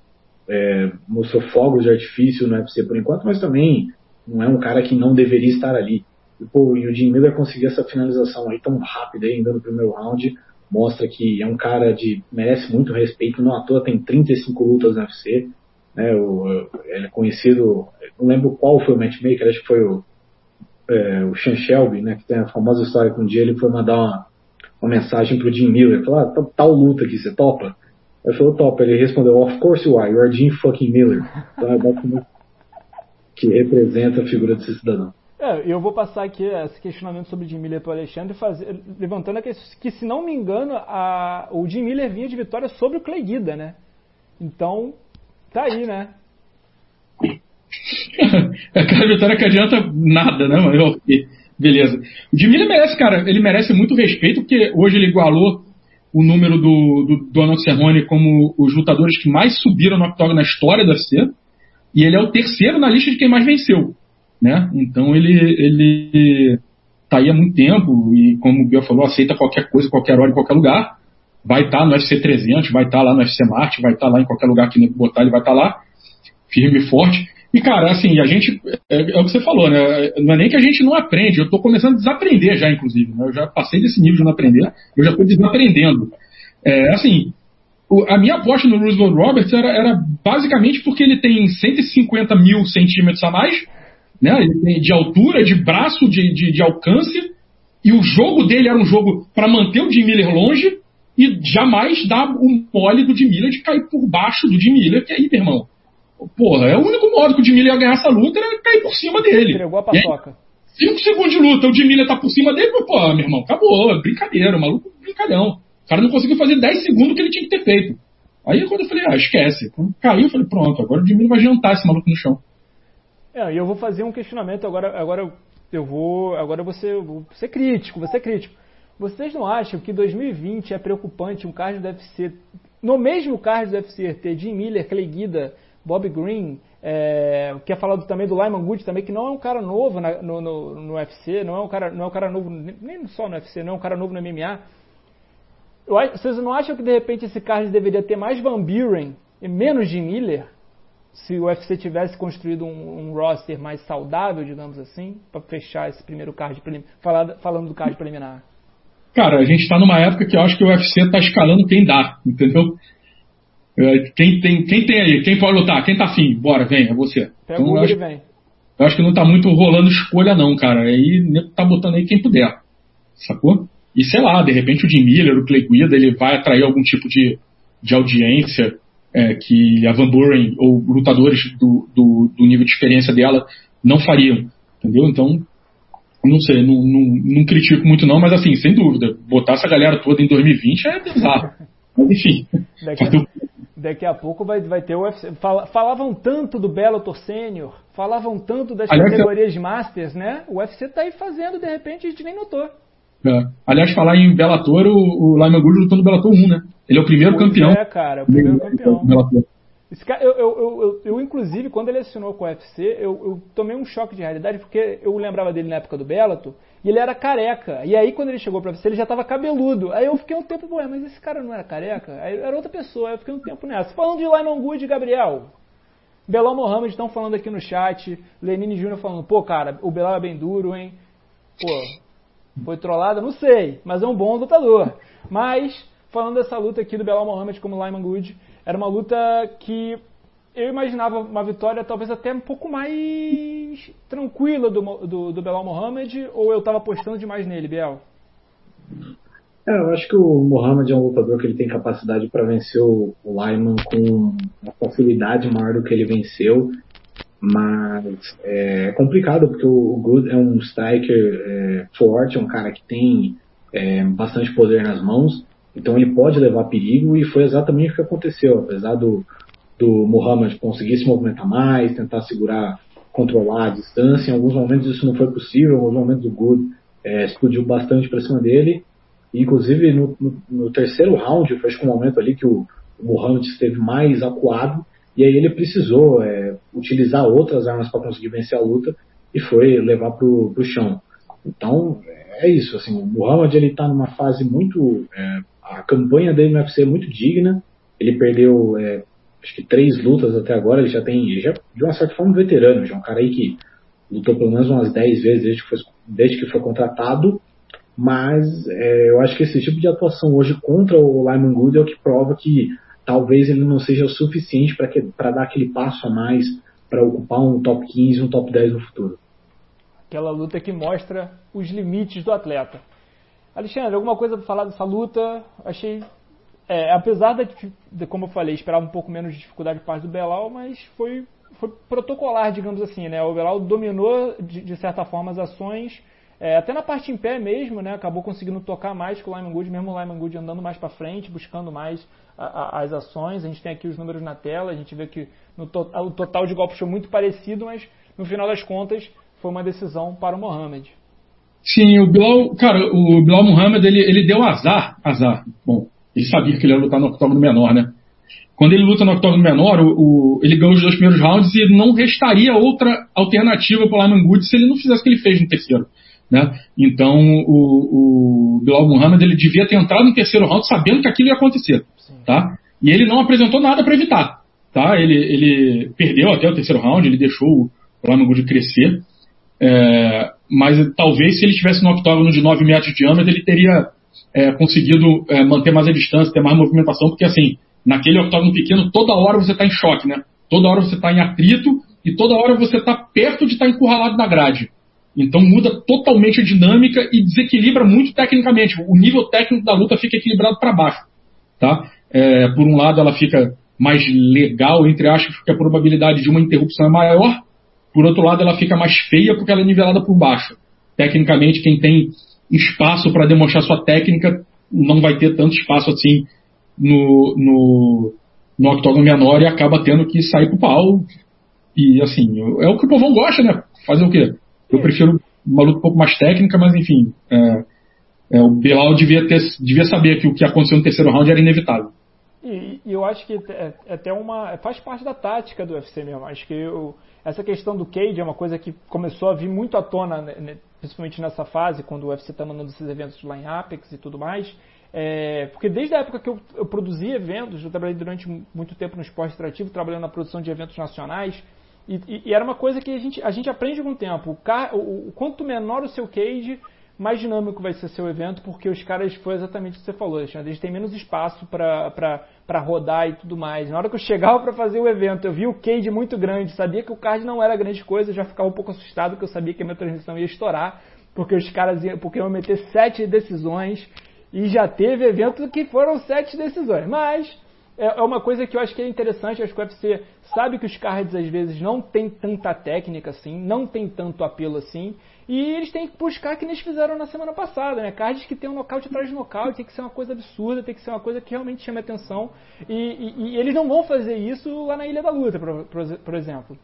é, mostrou fogos de artifício no UFC por enquanto, mas também não é um cara que não deveria estar ali. E, pô, e o Jim Miller conseguir essa finalização aí tão rápida ainda no primeiro round, mostra que é um cara de merece muito respeito, não à toa tem 35 lutas no UFC, né, o, ele é conhecido, não lembro qual foi o matchmaker, acho que foi o, é, o Sean Shelby, né, que tem a famosa história que um dia ele foi mandar uma, uma mensagem pro Jim Miller, falou, ah, tá, tal luta aqui, você topa? Ele falou, topa. Ele respondeu, of course you are, you are Jim fucking Miller. Então é basicamente que representa a figura desse cidadão. É, eu vou passar aqui esse questionamento sobre o Jim Miller para o Alexandre, fazer, levantando que, que, se não me engano, a, o Jim Miller vinha de vitória sobre o Clay Guida, né? Então, tá aí, né? é aquela vitória que adianta nada, né? Mas, Beleza. O Jimmy ele merece, cara, ele merece muito respeito, porque hoje ele igualou o número do, do Donald Cerrone como os lutadores que mais subiram no octógono na história da UFC, e ele é o terceiro na lista de quem mais venceu, né? Então ele, ele tá aí há muito tempo, e como o Biel falou, aceita qualquer coisa, qualquer hora, em qualquer lugar, vai estar tá no UFC 300, vai estar tá lá no UFC Marte, vai estar tá lá em qualquer lugar que botar, ele vai estar tá lá, firme e forte. E, cara, assim, a gente. É, é, o que você falou, né? Não é nem que a gente não aprende, eu estou começando a desaprender já, inclusive. Né? Eu já passei desse nível de não aprender, eu já estou desaprendendo. É, assim, o, a minha aposta no Roosevelt Roberts era, era, basicamente porque ele tem 150 mil centímetros a mais né? Ele tem de altura, de braço, de, de, de alcance, e o jogo dele era um jogo para manter o Jim Miller longe e jamais dar o mole do Jim Miller de cair por baixo do Jim Miller, que aí, meu irmão, porra, é o único modo que o Miller ia ganhar essa luta era cair por cima dele. Entregou a paçoca. 5 segundos de luta, o Miller tá por cima dele, pô, meu irmão, acabou, é brincadeira, o maluco brincalhão. O cara não conseguiu fazer 10 segundos que ele tinha que ter feito. Aí quando eu falei, ah, esquece. Quando caiu, eu falei, pronto, agora o Miller vai jantar esse maluco no chão. É, e eu vou fazer um questionamento agora, agora eu vou, agora você, vou ser crítico, ser crítico. Vocês não acham que 2020 é preocupante um card do UFC, no mesmo card do UFC ter Jim Miller, Clay Guida, Bob Green, é, que é falado também do Lyman Good também, que não é um cara novo na, no, no, no, UFC, não é um cara, não é um cara novo nem só no UFC, não é um cara novo no MMA. Eu, vocês não acham que de repente esse card deveria ter mais Van Buren e menos Jim Miller? Se o UFC tivesse construído um, um roster mais saudável, digamos assim, para fechar esse primeiro card preliminar, falando do card preliminar. Cara, a gente está numa época que eu acho que o UFC está escalando quem dá, entendeu? É, quem tem, quem tem aí? Quem pode lutar? Quem tá afim? Bora, vem, é você. Pega então, eu, acho, vem. eu acho que não tá muito rolando escolha, não, cara. Aí tá botando aí quem puder. Sacou? E sei lá, de repente o Jim Miller, o Clay Guida, ele vai atrair algum tipo de, de audiência é, que a Van Buren ou lutadores do, do, do, nível de experiência dela não fariam. Entendeu? Então, não sei, não, não, não critico muito não, mas assim, sem dúvida, botar essa galera toda em 2020 é bizarro. Mas enfim. Daqui a, Daqui a pouco vai, vai ter o UFC. Falavam tanto do Bellator Sênior, falavam tanto das Aliás, categorias de Masters, né? O UFC tá aí fazendo, de repente a gente nem notou. É. Aliás, falar em Bellator, o, o Lyman Good lutou no Bellator 1, né? Ele é o primeiro pois campeão. É, cara, o primeiro campeão. Esse cara, eu, eu, eu, eu, inclusive, quando ele assinou com o UFC, eu, tomei um choque de realidade, porque eu lembrava dele na época do Bellator, e ele era careca. E aí, quando ele chegou pra UFC, ele já tava cabeludo. Aí eu fiquei um tempo, ué, mas esse cara não era careca? Aí era outra pessoa, aí eu fiquei um tempo nessa. Falando de Lyman Good, Gabriel. Belal Mohamed estão falando aqui no chat. Lenine Júnior falando, pô, cara, o Belal é bem duro, hein? Pô, foi trollada? Não sei, mas é um bom lutador. Mas, falando dessa luta aqui do Belal Mohamed como Lyman Good, era uma luta que eu imaginava uma vitória talvez até um pouco mais tranquila do, do, do Belal Mohamed, ou eu estava apostando demais nele, Biel? É, eu acho que o Mohamed é um lutador que ele tem capacidade para vencer o, Lyman com uma facilidade maior do que ele venceu, mas é complicado porque o Good é um striker é, forte, é um cara que tem é, bastante poder nas mãos, então ele pode levar perigo e foi exatamente o que aconteceu, apesar do, do Muhammad conseguir se movimentar mais, tentar segurar, controlar a distância. Em alguns momentos isso não foi possível, em alguns momentos o Good é, explodiu bastante para cima dele. E, inclusive no, no, no, terceiro round, foi acho que um momento ali que o, o Muhammad esteve mais acuado e aí ele precisou é, utilizar outras armas para conseguir vencer a luta e foi levar para o chão. Então é isso, assim, o Muhammad ele está numa fase muito, é, a campanha dele no UFC é muito digna. Ele perdeu é, acho que três lutas até agora, ele já tem, ele já de uma certa forma um veterano, já é um cara aí que lutou pelo menos umas 10 vezes desde que foi, desde que foi contratado, mas é, eu acho que esse tipo de atuação hoje contra o Lyman Good é o que prova que talvez ele não seja o suficiente para dar aquele passo a mais para ocupar um top 15, um top 10 no futuro. Aquela luta que mostra os limites do atleta. Alexandre, alguma coisa para falar dessa luta? Achei é, apesar de, de, como eu falei, esperava um pouco menos de dificuldade por parte do Belal, mas foi, foi protocolar, digamos assim, né? O Belal dominou, de, de certa forma, as ações, é, até na parte em pé mesmo, né? Acabou conseguindo tocar mais que o Lyman Good, mesmo o Lyman Good andando mais para frente, buscando mais a, a, as ações. A gente tem aqui os números na tela, a gente vê que to, o total de golpes foi muito parecido, mas no final das contas foi uma decisão para o Mohamed. Sim, o Bilal, cara, o Bilal Muhammad, ele, ele deu azar, azar, bom, ele sabia que ele ia lutar no octógono menor, né? Quando ele luta no octógono menor, o, o, ele ganhou os dois primeiros rounds e não restaria outra alternativa para o Good se ele não fizesse o que ele fez no terceiro. Né? Então, o, o Bilal Muhammad ele devia ter entrado no terceiro round sabendo que aquilo ia acontecer. Tá? E ele não apresentou nada para evitar. Tá? Ele, ele perdeu até o terceiro round, ele deixou o Lyman Good crescer. É, mas talvez se ele estivesse no octógono de 9 metros de diâmetro, ele teria é, conseguido é, manter mais a distância, ter mais movimentação, porque assim, naquele octógono pequeno, toda hora você está em choque, né? Toda hora você está em atrito e toda hora você está perto de estar tá encurralado na grade. Então muda totalmente a dinâmica e desequilibra muito tecnicamente. O nível técnico da luta fica equilibrado para baixo. Tá? É, por um lado, ela fica mais legal, entre aspas, porque a probabilidade de uma interrupção é maior. Por outro lado, ela fica mais feia porque ela é nivelada por baixo. Tecnicamente, quem tem espaço para demonstrar sua técnica não vai ter tanto espaço assim no, no, no octógono menor e acaba tendo que sair pro pau. E assim, é o que o povão gosta, né? Fazer o quê? Eu prefiro uma luta um pouco mais técnica, mas enfim. É, é, o Bilal devia, ter, devia saber que o que aconteceu no terceiro round era inevitável. E, e eu acho que é, é, até uma. faz parte da tática do UFC mesmo. Acho que eu, essa questão do cage é uma coisa que começou a vir muito à tona, né, principalmente nessa fase, quando o UFC está mandando esses eventos lá em Apex e tudo mais. É, porque desde a época que eu, eu produzi eventos, eu trabalhei durante muito tempo no esporte extrativo, trabalhando na produção de eventos nacionais, e, e, e, era uma coisa que a gente, a gente aprende com o tempo. O, car, o, o, quanto menor o seu cage, mais dinâmico vai ser seu evento, porque os caras, foi exatamente o que você falou, Alexandre, eles têm menos espaço para rodar e tudo mais. Na hora que eu chegava para fazer o evento, eu vi o cage muito grande, sabia que o card não era grande coisa, já ficava um pouco assustado, porque eu sabia que a minha transmissão ia estourar, porque os caras iam, porque iam meter sete decisões, e já teve eventos que foram sete decisões. Mas é, é uma coisa que eu acho que é interessante. Acho que o UFC sabe que os cards às vezes não tem tanta técnica assim, não tem tanto apelo assim. E eles têm que buscar que eles fizeram na semana passada, né? Cards que tem um nocaute atrás de nocaute, tem que ser uma coisa absurda, tem que ser uma coisa que realmente chame atenção. E, e, e eles não vão fazer isso lá na Ilha da Luta, por, por, por exemplo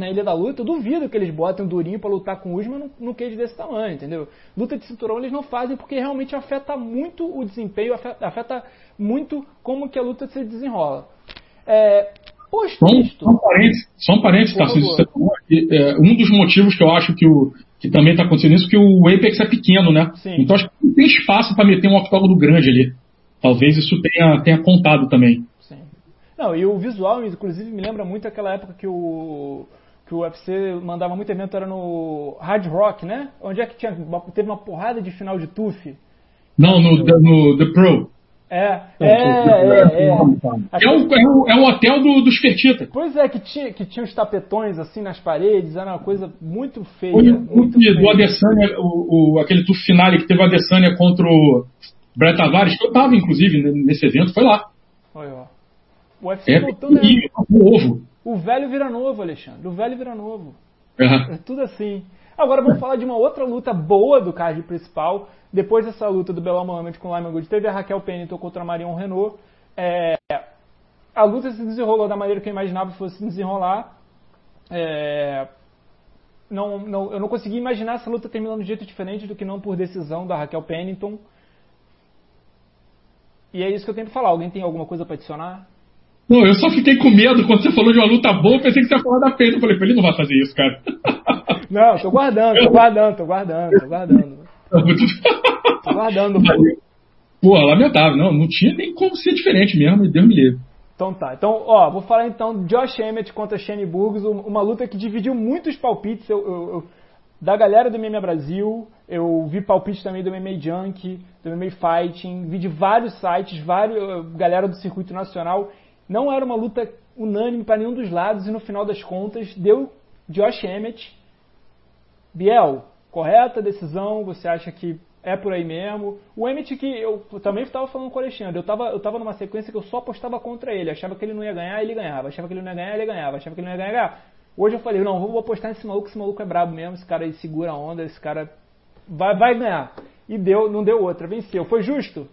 na Ilha da Luta, eu duvido que eles botem um durinho para lutar com o Usman no, no cage desse tamanho, entendeu? Luta de cinturão eles não fazem porque realmente afeta muito o desempenho, afeta, afeta muito como que a luta se desenrola. É, posto só, um parênteses, só um parênteses tá, é, um dos motivos que eu acho que, o, que também está acontecendo isso é que o Apex é pequeno, né? Sim. Então acho que não tem espaço para meter um octógono grande ali. Talvez isso tenha, tenha contado também. Não, e o visual, inclusive, me lembra muito aquela época que o que o UFC mandava muito evento era no Hard Rock, né? Onde é que tinha, teve uma porrada de final de TUF? Não, no, no The Pro. É, é, é, é. É, o, é, o, é o hotel do, dos Fertita. Pois é, que tinha, que tinha os tapetões assim nas paredes, era uma coisa muito feia. O, muito o, feia. Adesanya, o, o, aquele TUF finale que teve a Adesanya contra o Brett Tavares, que eu tava inclusive nesse evento, foi lá. Olha, ó. O UFC é, voltando. O ovo. O velho vira novo, Alexandre. O velho vira novo. Uhum. É tudo assim. Agora vamos falar de uma outra luta boa do card principal. Depois dessa luta do Belal Mohamed com o Lyman Good, teve a Raquel Pennington contra a Marion Renault. É, a luta se desenrolou da maneira que eu imaginava que fosse se desenrolar. É, não, não, eu não consegui imaginar essa luta terminando de jeito diferente do que não por decisão da Raquel Pennington. E é isso que eu tenho para falar. Alguém tem alguma coisa para adicionar? Não, eu só fiquei com medo quando você falou de uma luta boa, pensei que você ia falar da peita. Eu falei, ele não vai fazer isso, cara. Não, tô guardando, tô guardando, tô guardando, tô guardando. tô guardando, pô. Pô, lamentável, não, não tinha nem como ser diferente mesmo, Deus me livre. Então tá, então, ó, vou falar então Josh Emmett contra Shane Burgos, uma luta que dividiu muitos palpites eu, eu, eu, da galera do MMA Brasil, eu vi palpites também do MMA Junk, do MMA Fighting, vi de vários sites, vários, galera do circuito nacional, não era uma luta unânime para nenhum dos lados e no final das contas deu Josh Emmett. Biel, correta decisão? Você acha que é por aí mesmo? O Emmett que eu também estava falando com o Alexandre, eu estava eu tava numa sequência que eu só apostava contra ele, achava que ele não ia ganhar, ele ganhava, achava que ele não ia ganhar, ele ganhava, achava que ele não ia ganhar. Hoje eu falei, não, vou apostar nesse maluco, esse maluco é brabo mesmo, esse cara aí segura a onda, esse cara vai, vai ganhar. E deu, não deu outra, venceu. Foi justo?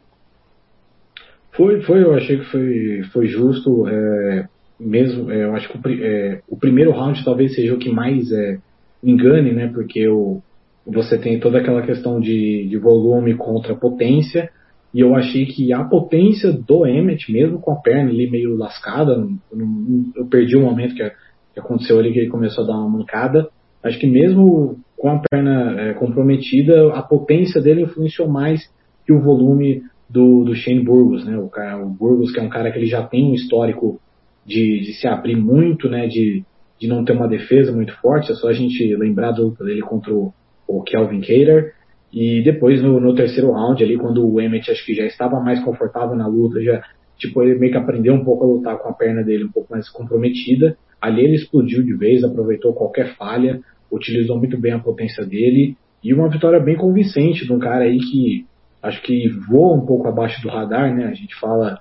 Foi, foi, eu achei que foi, foi justo. É, mesmo, é, eu acho que o, é, o, primeiro round talvez seja o que mais é, engane, né? Porque o, você tem toda aquela questão de, de volume contra potência. E eu achei que a potência do Emmet, mesmo com a perna ali meio lascada, eu, eu perdi o momento que, que, aconteceu ali que ele começou a dar uma mancada. Acho que mesmo com a perna é, comprometida, a potência dele influenciou mais que o volume do, do Shane Burgos, né? O, o Burgos que é um cara que ele já tem um histórico de, de se abrir muito, né? De, de não ter uma defesa muito forte. É só a gente lembrar do dele contra o, o Kelvin Cater. E depois no, no, terceiro round ali, quando o Emmett acho que já estava mais confortável na luta, já tipo ele meio que aprendeu um pouco a lutar com a perna dele um pouco mais comprometida. Ali ele explodiu de vez, aproveitou qualquer falha, utilizou muito bem a potência dele e uma vitória bem convincente de um cara aí que acho que voa um pouco abaixo do radar, né? A gente fala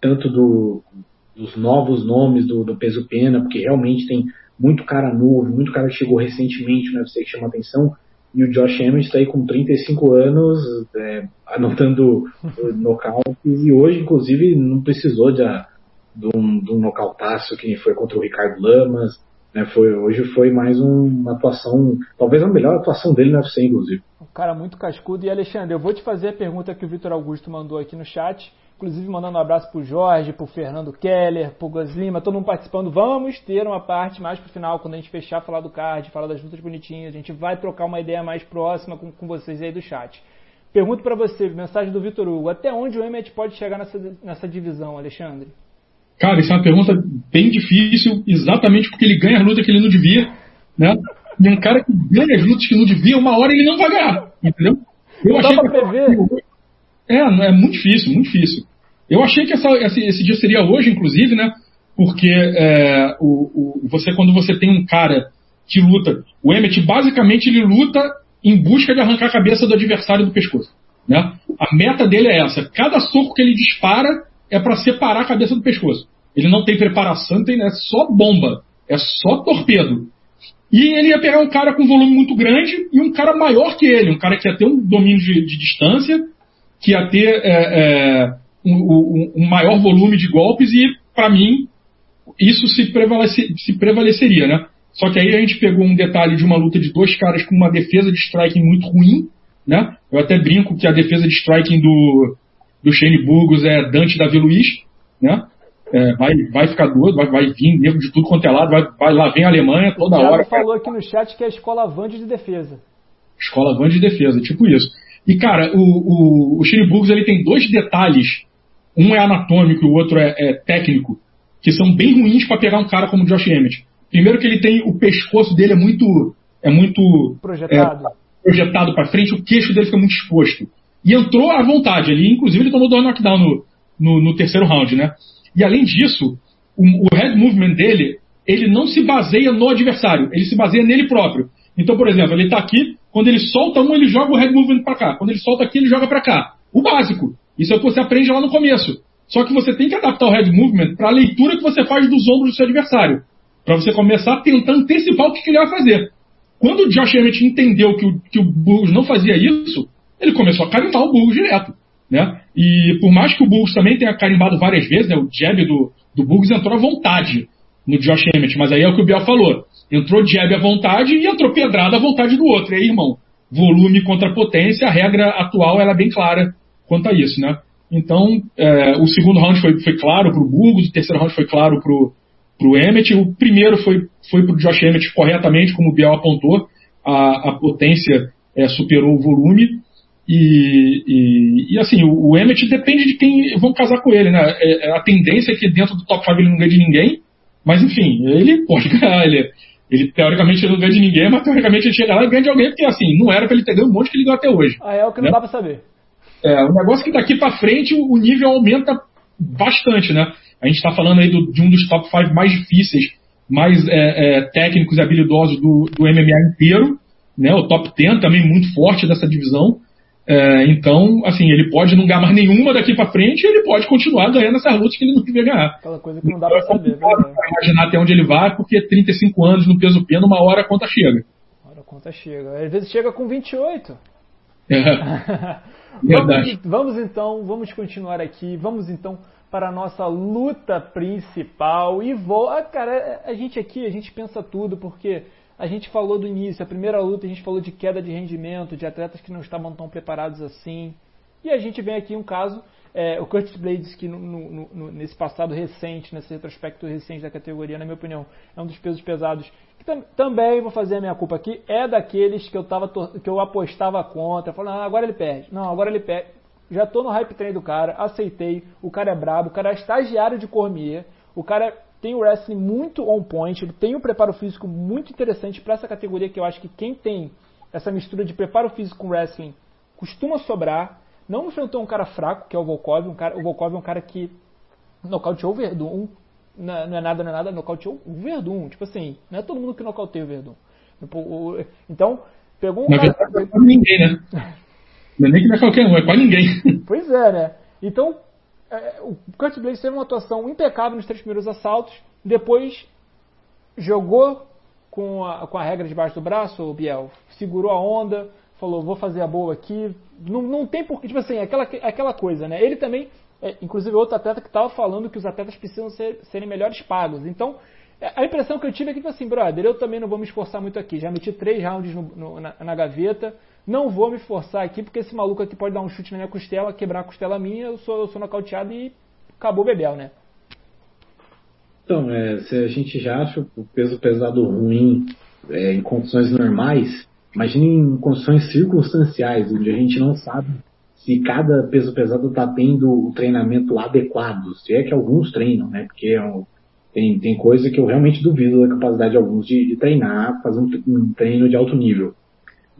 tanto do, dos novos nomes do, do peso pena, porque realmente tem muito cara novo, muito cara que chegou recentemente no UFC que chama atenção, e o Josh Emmett está aí com 35 anos, é, anotando nocautes, e hoje, inclusive, não precisou de, de, um, de um nocautaço que foi contra o Ricardo Lamas, né, foi, hoje foi mais um, uma atuação, talvez a melhor atuação dele no UFC, inclusive. Um cara muito cascudo. E Alexandre, eu vou te fazer a pergunta que o Vitor Augusto mandou aqui no chat, inclusive mandando um abraço pro Jorge, pro Fernando Keller, pro Gus Lima, todo mundo participando. Vamos ter uma parte mais pro final, quando a gente fechar, falar do card, falar das lutas bonitinhas. A gente vai trocar uma ideia mais próxima com, com vocês aí do chat. Pergunto para você, mensagem do Vitor Hugo, até onde o Emmett pode chegar nessa, nessa divisão, Alexandre? Cara, isso é uma pergunta bem difícil, exatamente porque ele ganha a luta que ele não devia, né? E um cara que ganha as lutas que não devia, uma hora ele não vai ganhar, entendeu? Eu não achei dá pra prever. É, é muito difícil, muito difícil. Eu achei que essa, esse, esse, dia seria hoje, inclusive, né? Porque é, o, o, você, quando você tem um cara que luta, o Emmett basicamente ele luta em busca de arrancar a cabeça do adversário do pescoço. Né? A meta dele é essa. Cada soco que ele dispara é para separar a cabeça do pescoço. Ele não tem preparação, tem, é só bomba, é só torpedo. E ele ia pegar um cara com volume muito grande e um cara maior que ele, um cara que ia ter um domínio de, de distância, que ia ter é, é, um, um, um, maior volume de golpes e, para mim, isso se, prevalece, se prevaleceria, né? Só que aí a gente pegou um detalhe de uma luta de dois caras com uma defesa de striking muito ruim, né? Eu até brinco que a defesa de striking do, do Shane Burgos é Dante Davi Luiz, né? É, vai, vai ficar doido, vai, vai vir nego de tudo quanto é lado, vai, vai lá vem a Alemanha toda o hora. falou aqui no chat que é a escola Vande de defesa. Escola Vande de defesa, tipo isso. E cara, o, o, o Shane Burgos ele tem dois detalhes um é anatômico e o outro é, é técnico, que são bem ruins para pegar um cara como o Josh Emmett. Primeiro que ele tem o pescoço dele é muito é muito projetado, é, projetado para frente, o queixo dele fica muito exposto. E entrou à vontade ali, inclusive ele tomou dois knockdown no, no, no, terceiro round, né? E além disso, o, o head movement dele, ele não se baseia no adversário, ele se baseia nele próprio. Então, por exemplo, ele está aqui, quando ele solta um, ele joga o head movement para cá. Quando ele solta aqui, ele joga para cá. O básico. Isso é o que você aprende lá no começo. Só que você tem que adaptar o head movement para a leitura que você faz dos ombros do seu adversário. Para você começar a tentar antecipar o que, que, ele vai fazer. Quando o Josh Emmett entendeu que o, que o Burgos não fazia isso, ele começou a carimbar o Burgos direto. Né? E por mais que o Burgos também tenha carimbado várias vezes, né, o jab do, do Burgos entrou à vontade no Josh Emmett, mas aí é o que o Biel falou. Entrou jab à vontade e entrou pedrada à vontade do outro. E aí, irmão, volume contra potência, a regra atual ela é bem clara quanto a isso, né? Então, é, o segundo round foi, foi claro para o Burgos, o terceiro round foi claro para o Emmett, o primeiro foi, foi para o Josh Emmett corretamente, como o Biel apontou, a, a potência é, superou o volume, e, e, e, assim, o, o Emmett depende de quem vão casar com ele, né? É, é a tendência é que dentro do top 5 ele não ganhe de ninguém, mas enfim, ele pode ganhar, ele, ele teoricamente ele não ganha de ninguém, mas teoricamente ele chega lá e ganha de alguém, porque assim, não era para ele ter ganho um monte que ele ganhou até hoje. Ah, é o que né? não dá para saber. É, o negócio é que daqui para frente o, nível aumenta bastante, né? A gente está falando aí do, de um dos top 5 mais difíceis, mais é, é, técnicos e habilidosos do, do, MMA inteiro, né? O top 10 também muito forte dessa divisão. É, então, assim, ele pode não ganhar mais nenhuma daqui para frente e ele pode continuar ganhando essas lutas que ele não devia ganhar. Aquela coisa que não dá para saber, né? imaginar até onde ele vai, porque 35 anos no peso pena, uma hora a conta chega. Uma hora a conta chega. Às vezes chega com 28. É. Vamos, vamos, então, vamos continuar aqui. Vamos então para a nossa luta principal. E vou. Ah, cara, a gente aqui, a gente pensa tudo, porque a gente falou do início, a primeira luta, a gente falou de queda de rendimento, de atletas que não estavam tão preparados assim. E a gente vem aqui um caso é, o Curtis Blades, que no, no, no, nesse passado recente, nesse retrospecto recente da categoria, na minha opinião, é um dos pesos pesados. Que tam, também vou fazer a minha culpa aqui, é daqueles que eu, tava, que eu apostava contra, falando, ah, agora ele perde. Não, agora ele perde. Já tô no hype train do cara, aceitei, o cara é brabo, o cara é estagiário de Cormier, o cara tem o wrestling muito on point, ele tem um preparo físico muito interessante para essa categoria que eu acho que quem tem essa mistura de preparo físico com wrestling costuma sobrar. Não enfrentou um cara fraco, que é o Volkov. Um cara, o Volkov é um cara que nocauteou o Verdun não é nada, não é nada, nocauteou o Verdun. Tipo assim, não é todo mundo que nocauteia o Verdun. Então, pegou um Na cara. verdade, não é ninguém, né? Não é nem que não é qualquer um, é quase ninguém. Pois é, né? Então, é, o Kurt Blaze teve uma atuação impecável nos três primeiros assaltos, depois jogou com a, com a regra debaixo do braço, o Biel, segurou a onda, falou, vou fazer a boa aqui. Não, não tem porquê, tipo assim, aquela, aquela coisa, né? Ele também, é, inclusive outro atleta que estava falando que os atletas precisam ser, serem melhores pagos. Então, é, a impressão que eu tive é que, tipo assim, brother, eu também não vou me esforçar muito aqui. Já meti três rounds no, no, na, na, gaveta, não vou me esforçar aqui, porque esse maluco aqui pode dar um chute na minha costela, quebrar a costela minha, eu sou, eu sou nocauteado e acabou o bebel, né? Então, é, se a gente já acha o peso pesado ruim é, em condições normais, imagine em condições circunstanciais, onde a gente não sabe se cada peso pesado está tendo o treinamento adequado, se é que alguns treinam, né? Porque é tem, tem coisa que eu realmente duvido da capacidade de alguns de, de treinar, fazer um, um, treino de alto nível.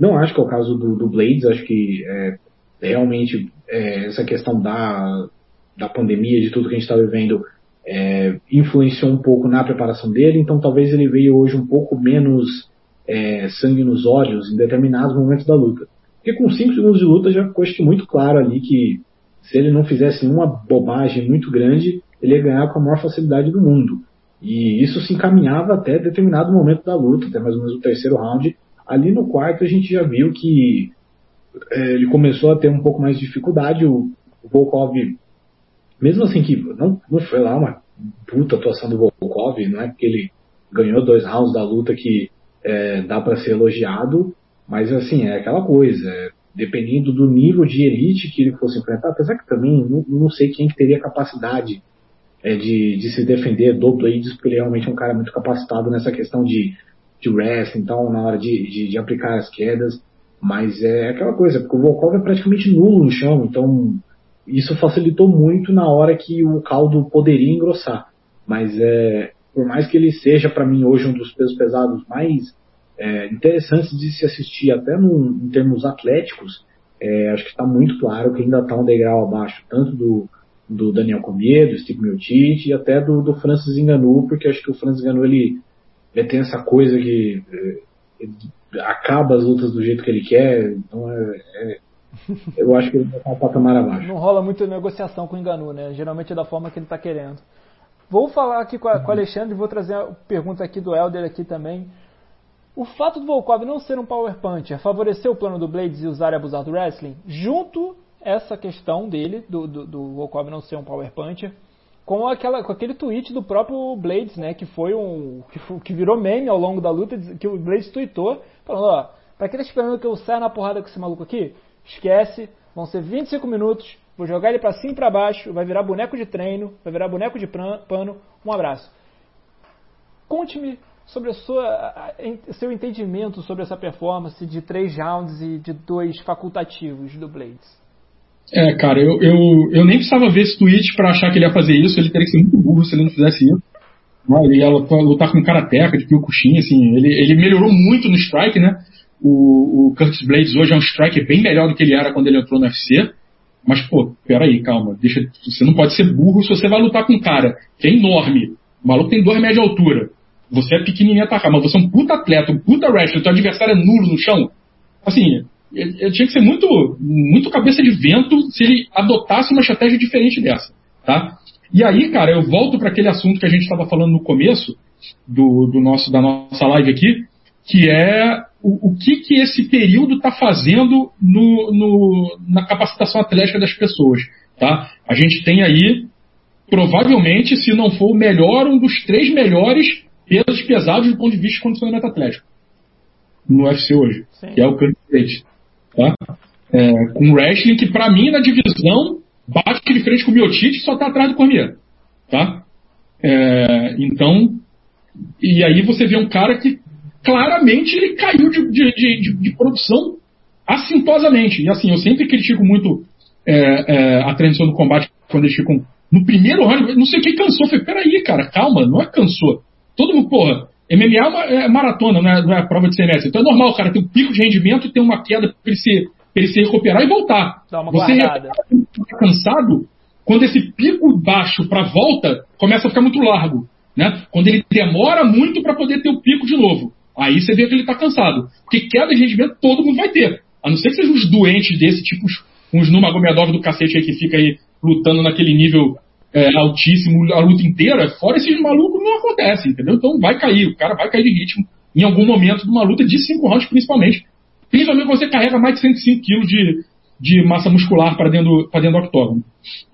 Não acho que é o caso do, do Blades, acho que é, realmente é, essa questão da, da pandemia, de tudo que a gente está vivendo, é, influenciou um pouco na preparação dele, então talvez ele veio hoje um pouco menos é, sangue nos olhos em determinados momentos da luta. Porque com 5 segundos de luta já ficou muito claro ali que se ele não fizesse uma bobagem muito grande, ele ia ganhar com a maior facilidade do mundo. E isso se encaminhava até determinado momento da luta, até mais ou menos o terceiro round. Ali no quarto a gente já viu que é, ele começou a ter um pouco mais de dificuldade. O, o Volkov mesmo assim que não, não foi lá uma puta atuação do Volkov, não é porque ele ganhou dois rounds da luta que é, dá para ser elogiado, mas assim, é aquela coisa, é, dependendo do nível de elite que ele fosse enfrentar, apesar que também não, não sei quem que teria capacidade é, de, de se defender do Blades, porque ele é realmente um cara muito capacitado nessa questão de, de wrestling, então, na hora de, de, de aplicar as quedas, mas é aquela coisa, porque o Volkov é praticamente nulo no chão, então isso facilitou muito na hora que o caldo poderia engrossar. Mas é, por mais que ele seja para mim hoje um dos pesos pesados mais é, interessantes de se assistir, até no, em termos atléticos, é, acho que está muito claro que ainda está um degrau abaixo, tanto do, do Daniel Cormier, do Steve Miocic e até do, do Francis Ngannou, porque acho que o Francis Ngannou ele, ele tem essa coisa que é, acaba as lutas do jeito que ele quer, então é, é eu acho que ele vai estar um patamar abaixo. Não rola muita negociação com o Enganu, né? Geralmente é da forma que ele está querendo. Vou falar aqui com, com o Alexandre vou trazer a pergunta aqui do Elder aqui também. O fato do Volkov não ser um power puncher favoreceu o plano do Blades e usar e abusar do wrestling? Junto essa questão dele, do, do, do Volkov não ser um power puncher, com, aquela, com aquele tweet do próprio Blades, né? Que foi um. que, que virou meme ao longo da luta, que o Blades tweetou, falando, ó, pra quem tá esperando que eu saia na porrada com esse maluco aqui, Esquece, vão ser 25 minutos, vou jogar ele para cima e para baixo, vai virar boneco de treino, vai virar boneco de pano. Um abraço. Conte-me sobre a sua, a, a, seu entendimento sobre essa performance de três rounds e de dois facultativos do Blades. É, cara, eu, eu, eu nem precisava ver esse tweet para achar que ele ia fazer isso, ele teria que ser muito burro se ele não fizesse isso. Ele ia lutar com um karateca de Kyokushin, assim, ele, ele melhorou muito no strike, né? O, o Curtis Blades hoje é um striker bem melhor do que ele era quando ele entrou no UFC. Mas, pô, peraí, calma. Deixa, você não pode ser burro se você vai lutar com um cara que é enorme. O maluco tem dois metros de altura. Você é pequenininho atacar, mas você é um puta atleta, um puta wrestler, teu adversário é nulo no chão. Assim, ele tinha que ser muito, muito cabeça de vento se ele adotasse uma estratégia diferente dessa, tá? E aí, cara, eu volto para aquele assunto que a gente estava falando no começo do, do nosso, da nossa live aqui, que é o, o que, que esse período está fazendo no, no, na capacitação atlética das pessoas. Tá? A gente tem aí, provavelmente, se não for o melhor, um dos três melhores pesos pesados do ponto de vista de condicionamento atlético no UFC hoje, Sim. que é o Curtis Tá? É, com wrestling que, para mim, na divisão, bate de frente com o Miotite e só está atrás do Cormier. Tá? É, então, e aí você vê um cara que claramente ele caiu de, de, de, de produção assintosamente. E assim, eu sempre critico muito é, é, a transição do combate quando eles ficam no primeiro round, não sei quem cansou. Falei, peraí, cara, calma, não é cansou. Todo mundo, porra, MMA é, é maratona, não é, não é prova de CMS. Então é normal, o cara tem um pico de rendimento e tem uma queda para ele, se, ele se recuperar e voltar. Dá uma Você guardada. cansado, quando esse pico baixo para volta começa a ficar muito largo. Né? Quando ele demora muito para poder ter o pico de novo. Aí você vê que ele está cansado. Porque queda de rendimento todo mundo vai ter. A não ser que sejam uns doentes desse, tipo uns Numagomedov do cacete aí que fica aí lutando naquele nível é, altíssimo a luta inteira. Fora esses malucos não acontece, entendeu? Então vai cair, o cara vai cair de ritmo em algum momento de uma luta de 5 rounds, principalmente. Principalmente quando você carrega mais de 105 quilos de, de massa muscular para dentro, pra dentro do octógono.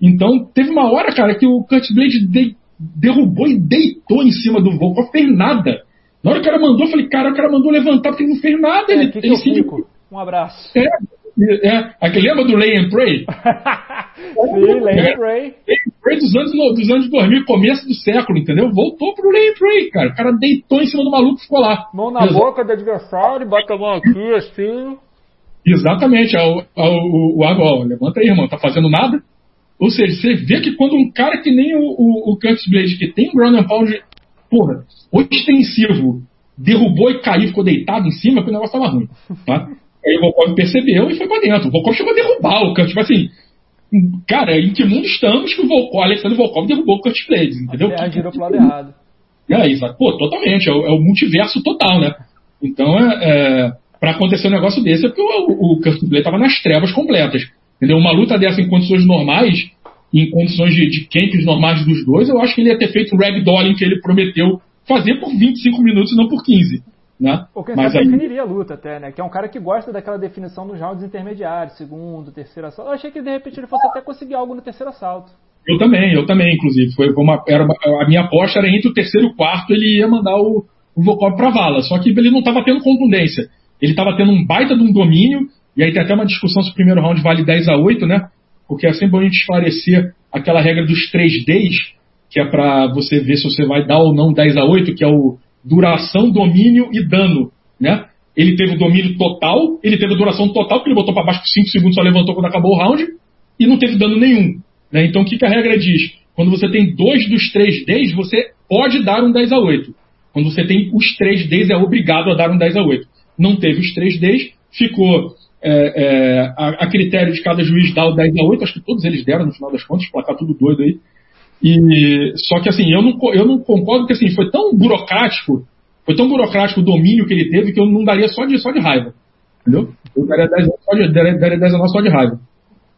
Então, teve uma hora, cara, que o Curtis Blade de, derrubou e deitou em cima do Volkov, fez nada. Na hora que o cara mandou, eu falei, cara, o cara mandou levantar porque ele não fez nada. É, ele, ele fico? Um abraço. É, é, aquele lembra do Lay and Pray? Sim, Lay and Pray. Lay and Pray dos anos, dos anos 2000, começo do século, entendeu? Voltou pro Lay and Pray, cara. O cara deitou em cima do maluco e ficou lá. Mão na Exato. boca do adversário, bota a mão aqui, assim. Exatamente. É o, é o, o, ó, levanta aí, irmão. Tá fazendo nada? Ou seja, você vê que quando um cara que nem o, o, o Curtis Blade, que tem um ground and pound, porra, ostensivo, derrubou e caiu, ficou deitado em cima, que o negócio tava ruim. Tá? Aí o Volkov percebeu e foi pra dentro. O Volkov chegou a derrubar o Curtis, tipo assim, cara, em que mundo estamos que o Volkov, Alexander Volkov derrubou o Curtis Blades, entendeu? É, girou pro lado errado. É, exato. Pô, totalmente, é o, é o, multiverso total, né? Então, é, é para acontecer um negócio desse é porque o, o Curtis Blade tava nas trevas completas. Entendeu? Uma luta dessa em condições normais, em condições de, de camps normais dos dois, eu acho que ele ia ter feito o ragdolling que ele prometeu fazer por 25 minutos e não por 15. Né? Ou quem Mas sabe aí... definiria a luta até, né? Que é um cara que gosta daquela definição dos rounds intermediários, segundo, terceiro assalto. Eu achei que de repente ele fosse até conseguir algo no terceiro assalto. Eu também, eu também, inclusive. Foi uma, era uma, a minha aposta era entre o terceiro e o quarto, ele ia mandar o, o Volkov pra vala. Só que ele não estava tendo contundência. Ele estava tendo um baita de um domínio, e aí tem até uma discussão se o primeiro round vale 10 a 8, né? Porque é sempre bom a gente esclarecer aquela regra dos 3 Ds, que é para você ver se você vai dar ou não 10 a 8, que é o duração, domínio e dano, né? Ele teve o domínio total, ele teve a duração total, porque ele botou para baixo por 5 segundos, só levantou quando acabou o round, e não teve dano nenhum. Né? Então o que, que a regra diz? Quando você tem dois dos 3 Ds, você pode dar um 10 a 8. Quando você tem os 3 Ds, é obrigado a dar um 10 a 8. Não teve os 3 Ds, ficou é, é, a, a, critério de cada juiz dar o 10 a 8, acho que todos eles deram no final das contas, placar tudo doido aí. E, só que assim, eu não, eu não concordo que assim, foi tão burocrático, foi tão burocrático o domínio que ele teve que eu não daria só de, só de raiva. Entendeu? Eu daria 10, só de, daria, daria 10 a 9 só de raiva.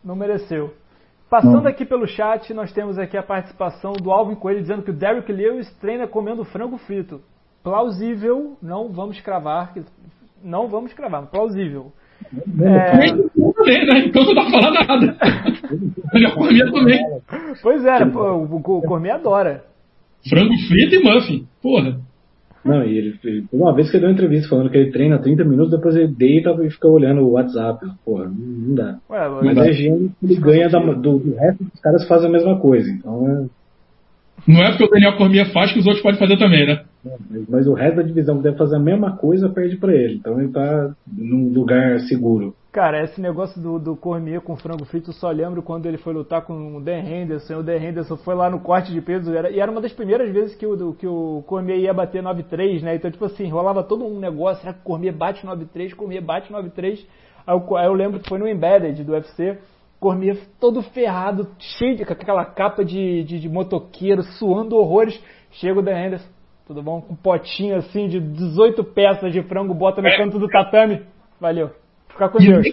Não mereceu. Passando não. aqui pelo chat, nós temos aqui a participação do Alvin Coelho dizendo que o Derrick Lewis treina comendo frango frito. Plausível, não vamos cravar, não vamos cravar, plausível. É... Também, né? Então não dá pra falar nada. Ele comia também. Pois é, o Cormier adora. Frango frito e muffin. Porra. Não, e ele, ele, uma vez que ele deu uma entrevista falando que ele treina 30 minutos, depois ele deita e fica olhando o WhatsApp. Porra, não dá. Ué, mas é gente ele ganha da, do, do resto dos caras fazem a mesma coisa. Então é. Não é porque o Daniel Cormier faz que os outros podem fazer também, né? Mas, o resto da divisão deve fazer a mesma coisa perde para ele. Então ele tá num lugar seguro. Cara, esse negócio do, do Cormier com frango frito, eu só lembro quando ele foi lutar com o Dan Henderson. O Dan Henderson foi lá no corte de peso era, e era uma das primeiras vezes que o, que o Cormier ia bater 9-3, né? Então, tipo assim, rolava todo um negócio. Será que o Cormier bate 9-3? Cormier bate 9-3. Aí, eu, aí eu lembro que foi no Embedded do UFC. Cormier todo ferrado, cheio de aquela capa de, de, de motoqueiro, suando horrores. Chega o Dan Henderson tudo bom? Com um potinho assim de 18 peças de frango, bota no é. canto do tatame. Valeu. Fica com Deus.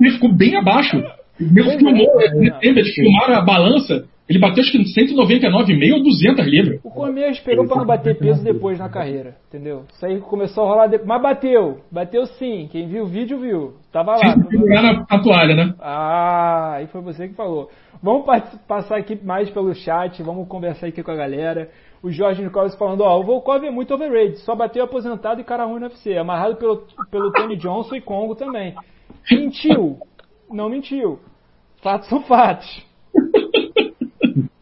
Ele ficou bem abaixo. Ele filmou, é, eles filmaram a balança, ele bateu acho que 199,5 ou 200 libras. O Cormier esperou para não bater peso depois na carreira, entendeu? Isso aí começou a rolar depois. Mas bateu, bateu sim. Quem viu o vídeo viu. Tava lá. Sim, na, na toalha, né? Ah, aí foi você que falou. Vamos passar aqui mais pelo chat, vamos conversar aqui com a galera o Jorge Nicolas falando, ó, o Volkov é muito overrated, só bateu aposentado e cara ruim no UFC, amarrado pelo, pelo Tony Johnson e Congo também. Mentiu. Não mentiu. Fatos são fatos.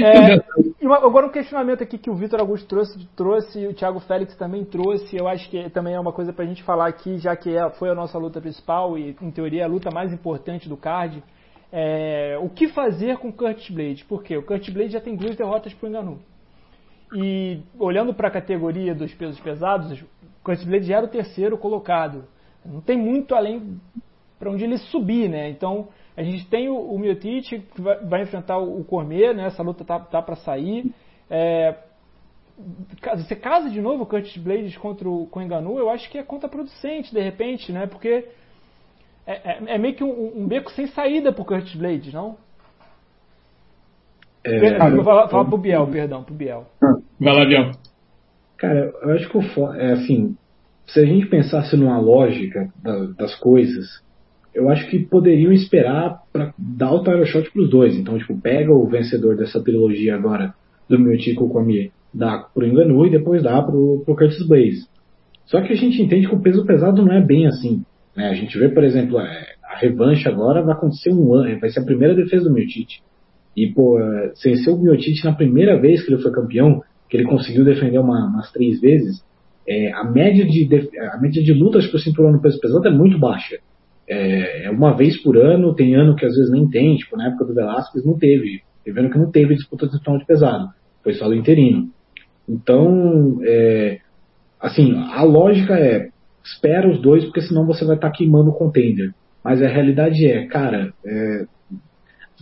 É, agora um questionamento aqui que o Vitor Augusto trouxe, trouxe e o Thiago Félix também trouxe, eu acho que também é uma coisa pra gente falar aqui, já que é, foi a nossa luta principal e, em teoria, a luta mais importante do card. É, o que fazer com o Curtis Blade? Por quê? O Curtis Blade já tem duas derrotas pro Enganu. E olhando para a categoria dos pesos pesados, o Curtis Blade já era o terceiro colocado. Não tem muito além para onde ele subir, né? Então, A gente tem o, o Miotite que vai, vai, enfrentar o, Cormier, né? Essa luta tá, tá para sair. É, você casa de novo o Curtis Blades contra o, com o Enganu, eu acho que é contraproducente, de repente, né? Porque é, é, é meio que um, um, beco sem saída pro Curtis Blades, não? É, ah, vou falar, falar pro Biel, perdão, pro Biel. Vai lá, Biel. Cara, eu acho que o é assim, se a gente pensasse numa lógica da, das coisas, eu acho que poderiam esperar para dar o title shot pros dois. Então, tipo, pega o vencedor dessa trilogia agora do Miotico Cormier, dá pro Enganu e depois dá pro, pro Curtis Blaze. Só que a gente entende que o peso pesado não é bem assim. Né? A gente vê, por exemplo, é, a revanche agora vai acontecer um ano, vai ser a primeira defesa do Miotite. E, pô, vencer o Miotite na primeira vez que ele foi campeão, que ele conseguiu defender uma, umas três vezes, é, a, média de, a média de lutas por cinturão no peso pesado é muito baixa. É, é, uma vez por ano, tem ano que às vezes nem tem, tipo, na época do Velasquez não teve. Teve ano que não teve disputa de cinturão de pesado, foi só do interino. Então, é, assim, a lógica é, espera os dois, porque senão você vai estar tá queimando o contender. Mas a realidade é, cara, é,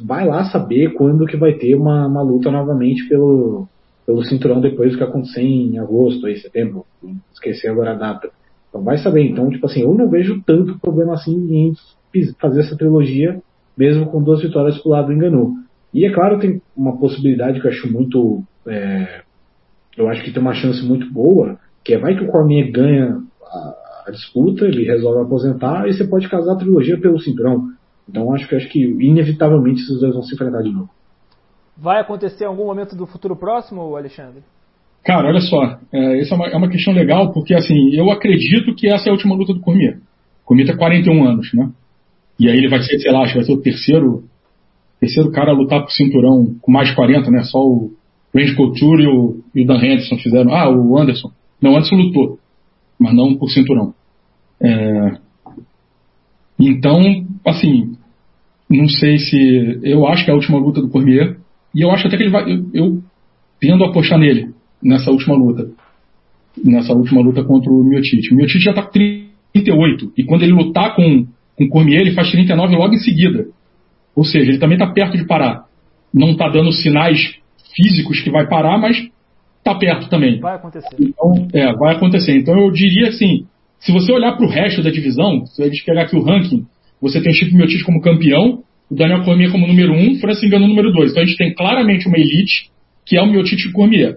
vai lá saber quando que vai ter uma, uma luta novamente pelo, pelo cinturão depois do que aconteceu em agosto, aí, setembro, esqueci agora a data. Então vai saber. Então, tipo assim, eu não vejo tanto problema assim em fazer essa trilogia, mesmo com duas vitórias pro lado do Enganu. E é claro, tem uma possibilidade que eu acho muito. É, eu acho que tem uma chance muito boa, que é vai que o Cormier ganha a, a, disputa, ele resolve aposentar, e você pode casar a trilogia pelo cinturão. Então acho que acho que inevitavelmente esses dois vão se enfrentar de novo. Vai acontecer em algum momento do futuro próximo, Alexandre? Cara, olha só, é, essa é uma, é uma, questão legal, porque assim, eu acredito que essa é a última luta do Cormier. O Cormier tem 41 anos, né? E aí ele vai ser, sei lá, acho que vai ser o terceiro, terceiro cara a lutar por cinturão com mais de 40, né? Só o Range Couture e o, e o Dan Henderson fizeram. Ah, o Anderson. Não, o Anderson lutou, mas não por cinturão. É, então, assim, não sei se. Eu acho que é a última luta do Cormier. E eu acho até que ele vai. Eu, eu tendo a apostar nele nessa última luta. Nessa última luta contra o Miotite. O Miotite já está com 38. E quando ele lutar com, com o Cormier, ele faz 39 logo em seguida. Ou seja, ele também está perto de parar. Não está dando sinais físicos que vai parar, mas está perto também. Vai acontecer. Então, é, vai acontecer. Então eu diria assim, se você olhar para o resto da divisão, se a gente pegar aqui o ranking, você tem o Chico como campeão, o Daniel Cormier como número 1, um, o Francis Ngannou número 2. Então a gente tem claramente uma elite, que é o Miotite Cormier.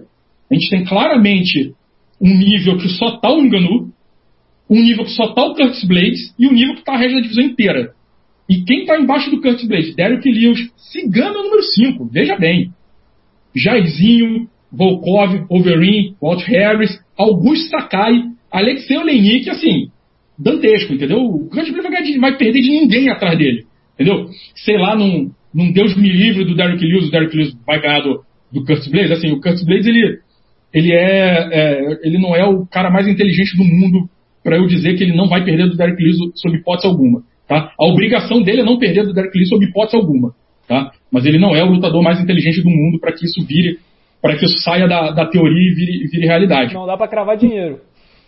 A gente tem claramente um nível que só está o Enganu, um nível que só está o Curtis Blades e um nível que está a regra da divisão inteira. E quem está embaixo do Curtis Blades? Derek Lewis, Cigano número 5, veja bem. Jairzinho, Volkov, Overeem, Walt Harris, Augusto Sakai, Alexei Olenik, assim, dantesco, entendeu? O Curtis Blades vai, vai, perder de ninguém atrás dele, entendeu? Sei lá, num, num Deus me livre do Derek Lewis, o Derek Lewis vai ganhar do, do Curtis Blades, assim, o Curtis Blades, ele, ele é, é, ele não é o cara mais inteligente do mundo para eu dizer que ele não vai perder do Derek Lewis sob hipótese alguma, tá? A obrigação dele é não perder do Derek Lewis sob hipótese alguma, tá? Mas ele não é o lutador mais inteligente do mundo para que isso vire, para que isso saia da, da teoria e vire, vire realidade. Não dá para cravar dinheiro.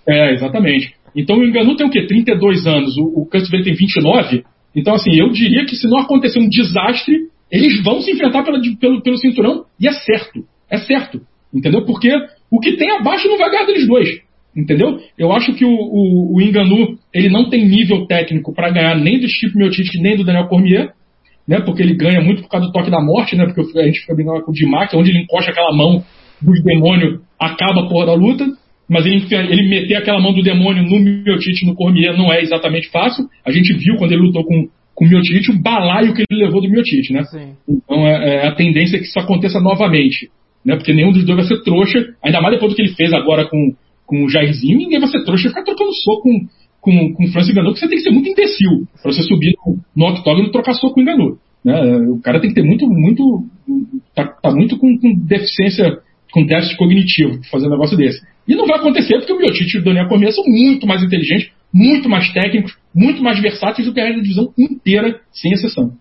É, exatamente. Então o Enganu tem o quê? 32 anos, o, o tem 29. Então, assim, eu diria que se não acontecer um desastre, eles vão se enfrentar pela, pelo, pelo cinturão, e é certo. É certo. Entendeu? Porque o que tem abaixo não vai ganhar deles dois. Entendeu? Eu acho que o, o, o ele não tem nível técnico para ganhar nem do Chip Miotic nem do Daniel Cormier, né? Porque ele ganha muito por causa do toque da morte, né? Porque a gente fica brincando com o Dimac, onde ele encosta aquela mão dos demônios, acaba a porra da luta. Mas ele, ele meter aquela mão do demônio no Miotite no Cormier não é exatamente fácil. A gente viu quando ele lutou com, com o Miotite o balaio que ele levou do Miotite, né? Sim. Então é, é, a tendência é que isso aconteça novamente né? Porque nenhum dos dois vai ser trouxa, ainda mais depois do que ele fez agora com, com o Jairzinho, ninguém vai ser trouxa e ficar trocando soco com, com, com o Francis Ngannou, que você tem que ser muito imbecil para você subir no, no octógono e trocar soco com o Ngannou. Né? O cara tem que ter muito, muito, tá, tá muito com, com, deficiência, com déficit cognitivo fazer um negócio desse. E não vai acontecer porque o Miotite e o Daniel Cormier são muito mais inteligentes, muito mais técnicos, muito mais versáteis do que a divisão inteira, sem exceção.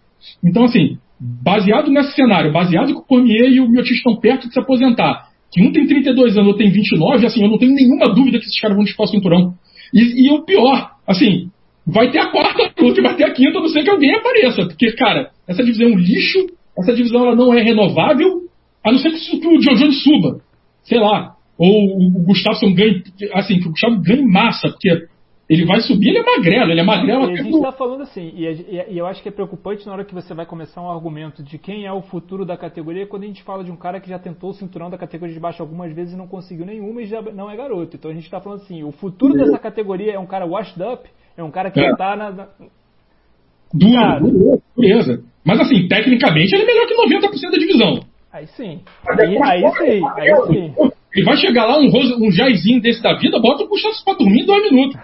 Então, assim, baseado nesse cenário, baseado que o Cormier e o Miotic estão perto de se aposentar, que um tem 32 anos, outro tem 29, assim, eu não tenho nenhuma dúvida que esses caras vão disputar o cinturão. E, e o pior, assim, vai ter a quarta o outro vai ter a quinta, a não ser que alguém apareça. Porque, cara, essa divisão é um lixo, essa divisão ela não é renovável, a não ser que o John Jones suba. Sei lá. Ou o Gustavo ganhe, assim, que o Gustavo ganhe massa, porque ele vai subir, ele é magrelo, ele é magrelo. E a gente está falando assim, e, e, eu acho que é preocupante na hora que você vai começar um argumento de quem é o futuro da categoria, quando a gente fala de um cara que já tentou o cinturão da categoria de baixo algumas vezes e não conseguiu nenhuma e já não é garoto. Então a gente está falando assim, o futuro dessa categoria é um cara washed up, é um cara que é. já tá na. na... Duro, dureza. Mas assim, tecnicamente ele é melhor que 90% da divisão. Aí sim. Aí, aí sim, aí sim. Ele vai chegar lá, um, um Jairzinho desse da vida, bota o Gustavo pra dormir em dois minutos.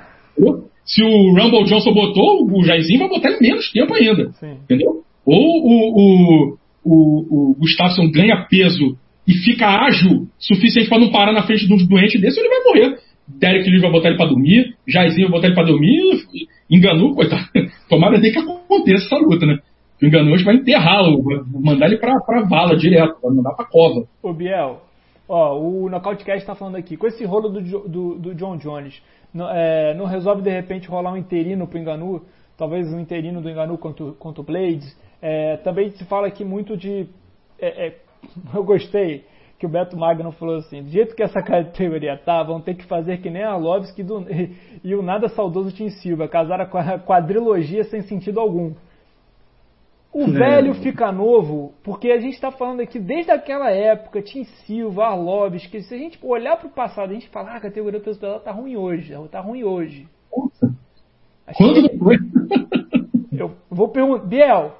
Se o Rumble Johnson botou, o Jairzinho vai botar em menos tempo ainda. Sim. Entendeu? Ou o, o, o, o Gustafsson ganha peso e fica ágil suficiente para não parar na frente de um doente desse, ele vai morrer. Derek Lee vai botar ele para dormir, Jairzinho vai botar ele para dormir, enganou, coitado. Tomara nem que aconteça essa luta, né? O enganou vai enterrá-lo, mandar ele pra, pra vala direto, vai mandar pra cova. Ô Biel, ó, o Knockoutcast tá falando aqui, com esse rolo do, do, do John Jones, não, é, não resolve de repente rolar um interino pro Enganu, talvez um interino do Enganu contra, contra o Blades. É, também se fala aqui muito de. É, é eu gostei que o Beto Magno falou assim: do jeito que essa categoria tá, vão ter que fazer que nem a Lovski e, e o nada saudoso Tim Silva, casar a quadrilogia sem sentido algum. O é. velho fica novo, porque a gente está falando aqui desde aquela época, Tim Silva, Arlobis, que se a gente olhar para o passado, a gente fala, ah, a categoria do está tá ruim hoje, tá ruim hoje. Quando foi? Eu vou perguntar, Biel,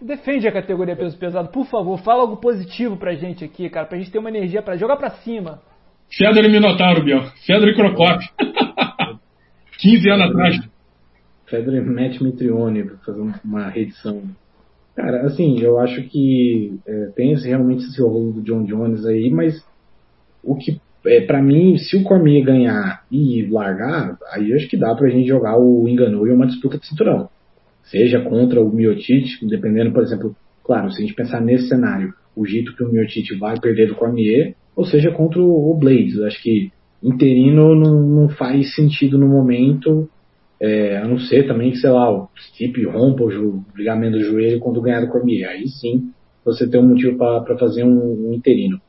defende a categoria peso pesado, por favor, fala algo positivo pra gente aqui, cara, pra gente ter uma energia para jogar pra cima. Fedor e Minotauro, Biel. Fedor e Crocop. 15 anos atrás. Fedor e Matt Mitrione para fazer uma reedição. Cara, assim, eu acho que é, tem esse, realmente esse rolo do John Jones aí, mas o que, é, para mim, se o Cormier ganhar e largar, aí acho que dá pra gente jogar o Enganu e uma disputa de cinturão. Seja contra o Miotite, dependendo, por exemplo, claro, se a gente pensar nesse cenário, o jeito que o Miotite vai perder do Cormier, ou seja contra o Blades. Acho que interino não, não faz sentido no momento é, a não ser também que, sei lá, o Stipe rompa o ligamento do joelho quando ganhar do Cormier. Aí sim você tem um motivo para fazer um, um, interino.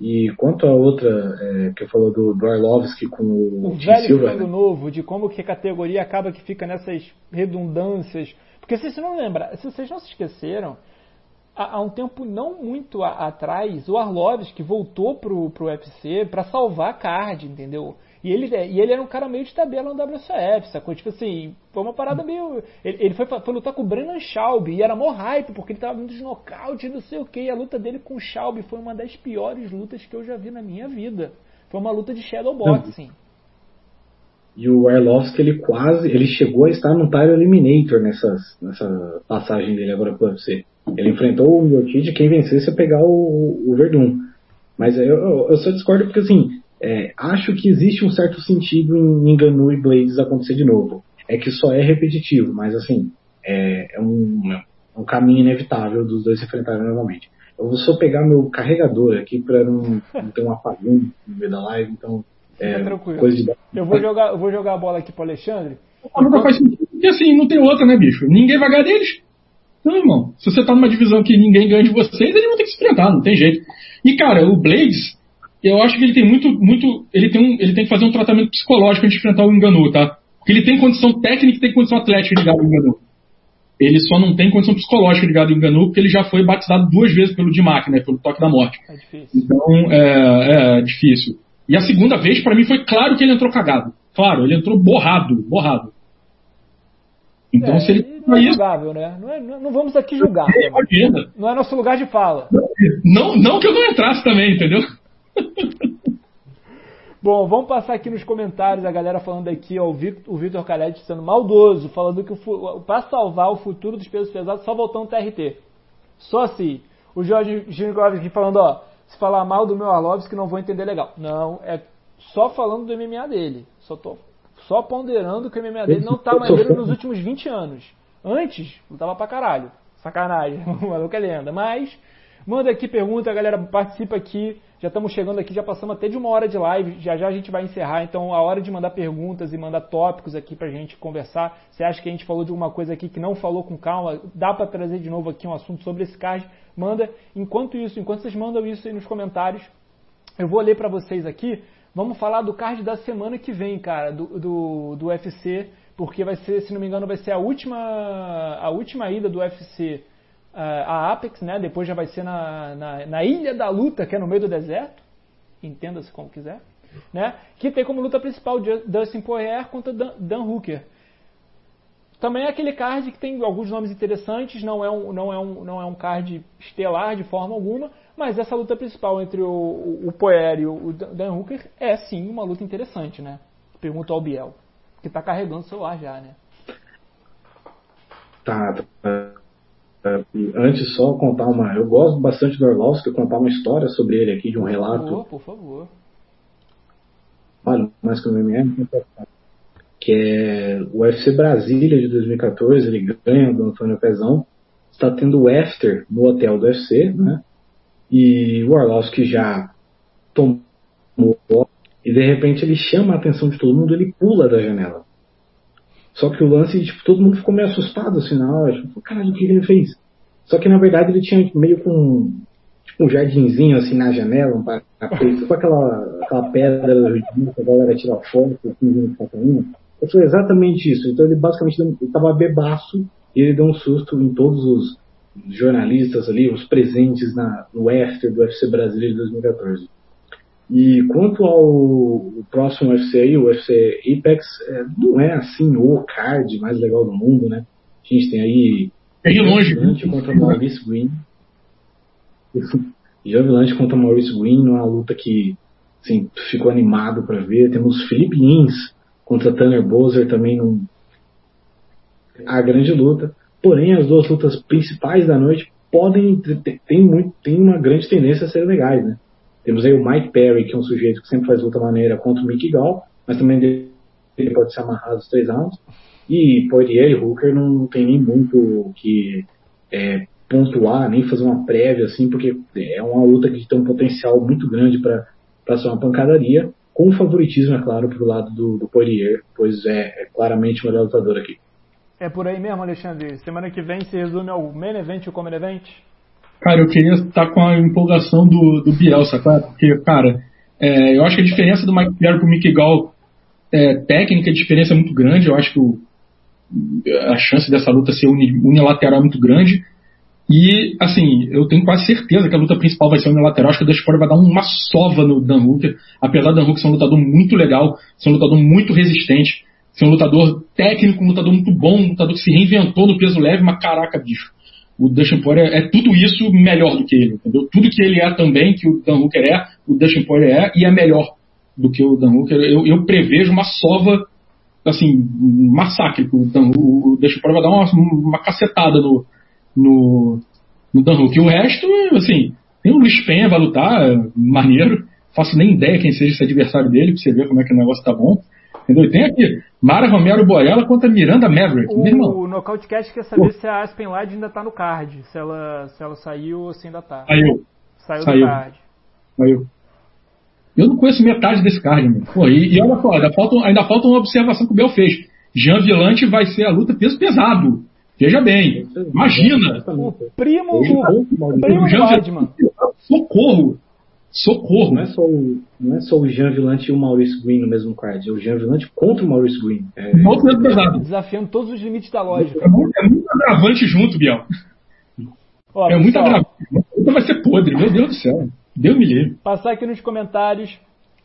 E quanto a outra é, que eu falou do, Arlovski com o, o velho Silva, né? novo, de como que a categoria acaba que fica nessas redundâncias. Porque se vocês não lembram, se vocês não se esqueceram, há, há um tempo não muito a, atrás, o Arlovski voltou pro, pro UFC para salvar a card, entendeu? E ele, e ele era um cara meio de tabela no WCF, sacou? Tipo assim, foi uma parada meio. Ele, ele foi, foi lutar com o Brennan Schaub e era mó hype, porque ele tava vindo de nocaute, não sei o que. E a luta dele com o Schaub foi uma das piores lutas que eu já vi na minha vida. Foi uma luta de shadow boxing. E o Arlovski, ele quase. Ele chegou a estar no Tire Eliminator nessas, nessa passagem dele agora pro UFC. Ele enfrentou o Miotite quem vencesse ia pegar o, o Verdun. Mas eu, eu, eu só discordo porque assim é, acho que existe um certo sentido em Enganu e Blades acontecer de novo. É que só é repetitivo, mas assim, é, é, um, é um caminho inevitável dos dois se enfrentarem novamente. Eu vou só pegar meu carregador aqui para não, não, ter um apagão no meio da live, então. É, coisa de... Eu vou jogar, eu vou jogar a bola aqui pro Alexandre. Não faz sentido, porque assim, não tem outra, né, bicho? Ninguém vai ganhar deles. Não, irmão. Se você tá numa divisão que ninguém ganha de vocês, eles vão ter que se enfrentar, não tem jeito. E, cara, o Blades, eu acho que ele tem muito, muito, ele tem, um, ele tem que fazer um tratamento psicológico antes de enfrentar o Enganu, tá? Porque ele tem condição técnica e tem condição atlética ligado ao Enganu. Ele só não tem condição psicológica ligado ao Enganu porque ele já foi batizado duas vezes pelo Dimac, né? Pelo toque da morte. É difícil. Então, é, é difícil. E a segunda vez, para mim, foi claro que ele entrou cagado. Claro, ele entrou borrado, borrado. Então, é, se ele. Não é julgável, né? Não, é, não, vamos aqui julgar. É, não é nosso lugar de fala. Não, não que eu não entrasse também, entendeu? Bom, vamos passar aqui nos comentários a galera falando aqui, ó, o Vitor Calete sendo maldoso, falando que para salvar o futuro dos pesos pesados só voltando TRT. Só assim. O Jorge Gingovski falando, ó, se falar mal do meu Arlovski não vou entender legal. Não, é só falando do MMA dele. Só tô só ponderando que o MMA dele não tá maneiro nos últimos 20 anos. Antes, lutava pra caralho. Sacanagem, o maluco é lenda. Mas, manda aqui pergunta, a galera participa aqui. A Já estamos chegando aqui, já passamos até de uma hora de live, já já a gente vai encerrar, então a hora de mandar perguntas e mandar tópicos aqui pra gente conversar. Você acha que a gente falou de alguma coisa aqui que não falou com calma? Dá para trazer de novo aqui um assunto sobre esse card? Manda. Enquanto isso, enquanto vocês mandam isso aí nos comentários, eu vou ler para vocês aqui. Vamos falar do card da semana que vem, cara, do, do, do UFC, porque vai ser, se não me engano, vai ser a última, a última ida do UFC a Apex, né? Depois já vai ser na, na, na, Ilha da Luta, que é no meio do deserto. Entenda-se como quiser. Né? Que tem como luta principal Dustin Poirier contra Dan, Hooker. Também é aquele card que tem alguns nomes interessantes, não é um, não é um, não é um card estelar de forma alguma, mas essa luta principal entre o, o, o Poirier e o, o Dan Hooker é sim uma luta interessante, né? Pergunta ao Biel, que está carregando o celular já, né? Tá, tá. Antes só contar uma. Eu gosto bastante do Orlovski, contar uma história sobre ele aqui, de um relato. Por favor, por favor. Vale mais que o MM, que é o UFC Brasília de 2014, ele ganha do Antônio Pezão. Está tendo o after no hotel do UFC, né? E o Orlovski já tomou e de repente ele chama a atenção de todo mundo, ele pula da janela. Só que o lance, tipo, todo mundo ficou meio assustado assim na hora. Tipo, caralho, o que ele fez? Só que na verdade ele tinha meio com tipo, um jardinzinho assim na janela, um tapete, com aquela, aquela pedra que a galera tira foto, fingindo que tá. Foi exatamente isso. Então ele basicamente estava bebaço e ele deu um susto em todos os jornalistas ali, os presentes na, no after do UFC Brasileiro de 2014. E quanto ao próximo UFC aí, o UFC Apex, é, não é assim o card mais legal do mundo, né? A gente tem aí é longe. Vigilante contra Maurice Green. Vigilante contra Maurice Green numa luta que assim, ficou animado para ver. Temos Felipe Ins contra Tanner Bowser também num a grande luta. Porém, as duas lutas principais da noite podem tem muito tem uma grande tendência a serem legais, né? Temos aí o Mike Perry, que é um sujeito que sempre faz luta maneira contra o Mickey Gall, mas também ele pode ser amarrado os três rounds. E Poirier e Hooker não tem nem muito que é, pontuar, nem fazer uma prévia, assim, porque é uma luta que tem um potencial muito grande para ser uma pancadaria, com favoritismo, é claro, pro lado do, do Poirier, pois é, é claramente o melhor lutador aqui. É por aí mesmo, Alexandre. Semana que vem se resume ao main event e o common event? Cara, eu queria estar com a empolgação do, do Bielsa? Porque, cara, é, eu acho que a diferença do Mike Pierre pro Mickey Gall é, técnica, a diferença é muito grande. Eu acho que o, a chance dessa luta ser unilateral é muito grande. E, assim, eu tenho quase certeza que a luta principal vai ser unilateral. Acho que o Dashboard vai dar uma sova no Dan Hooker. Apesar do Dan Hooker ser um lutador muito legal, ser um lutador muito resistente, ser um lutador técnico, um lutador muito bom, um lutador que se reinventou no peso leve, mas caraca, bicho. O Dustin Poirier é, tudo isso melhor do que ele, entendeu? Tudo que ele é também, que o Dan Hooker é, o Dustin Poirier é, e é melhor do que o Dan Hooker. Eu, eu prevejo uma sova assim, um massacre. Então, o, o Deixa vai dar uma, uma cacetada no, no, no Dan Hook. E o resto, assim, tem o Luiz Penha, vai lutar, maneiro. Faço nem ideia quem seja esse adversário dele, pra você ver como é que o negócio tá bom. Entendeu? Tem aqui, Mara Romero Borella contra Miranda Maverick. O, o Nocautecast quer saber Pô. se a Aspen Lade ainda tá no card. Se ela, se ela saiu ou se ainda tá. Saiu. Saiu, Saiu. do card. Saiu. Eu não conheço metade desse card, meu. Pô, e, e olha só, ainda falta, ainda falta uma observação que o Bel fez. Jean Villante vai ser a luta peso pesado. Veja bem, imagina. O primo, o primo Jean. Socorro. Socorro. Não é, só o, não é só o Jean Villante e o Maurício Green no mesmo card, é o Jean Villante contra o Maurício Green. É, peso pesado. Desafiando todos os limites da lógica. É muito, é muito agravante junto, Biel. Ó, é muito agravante. Vai ser podre, meu Deus do céu. Deu me livre. Passar aqui nos comentários,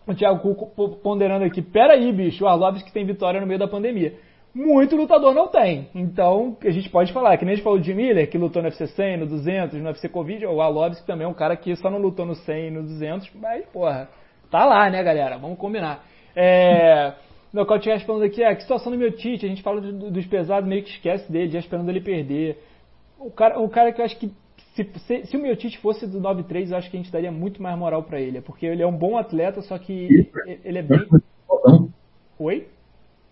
o Thiago Cuco ponderando aqui, peraí, bicho, o Arlovski tem vitória no meio da pandemia. Muito lutador não tem. Então, a gente pode falar, que nem a gente falou de Miller, que lutou no UFC 100, no 200, no UFC Covid, o Arlovski também é um cara que só não lutou no 100 e no 200, mas, porra, tá lá, né, galera? Vamos combinar. É... Meu Coutinho falando aqui, é, que situação do meu Tite, a gente fala dos pesados, meio que esquece dele, já esperando ele perder. O cara, o cara que eu acho que se, se, se o Miotite fosse do 9-3, eu acho que a gente daria muito mais moral para ele. Porque ele é um bom atleta, só que ele é bem. Oi?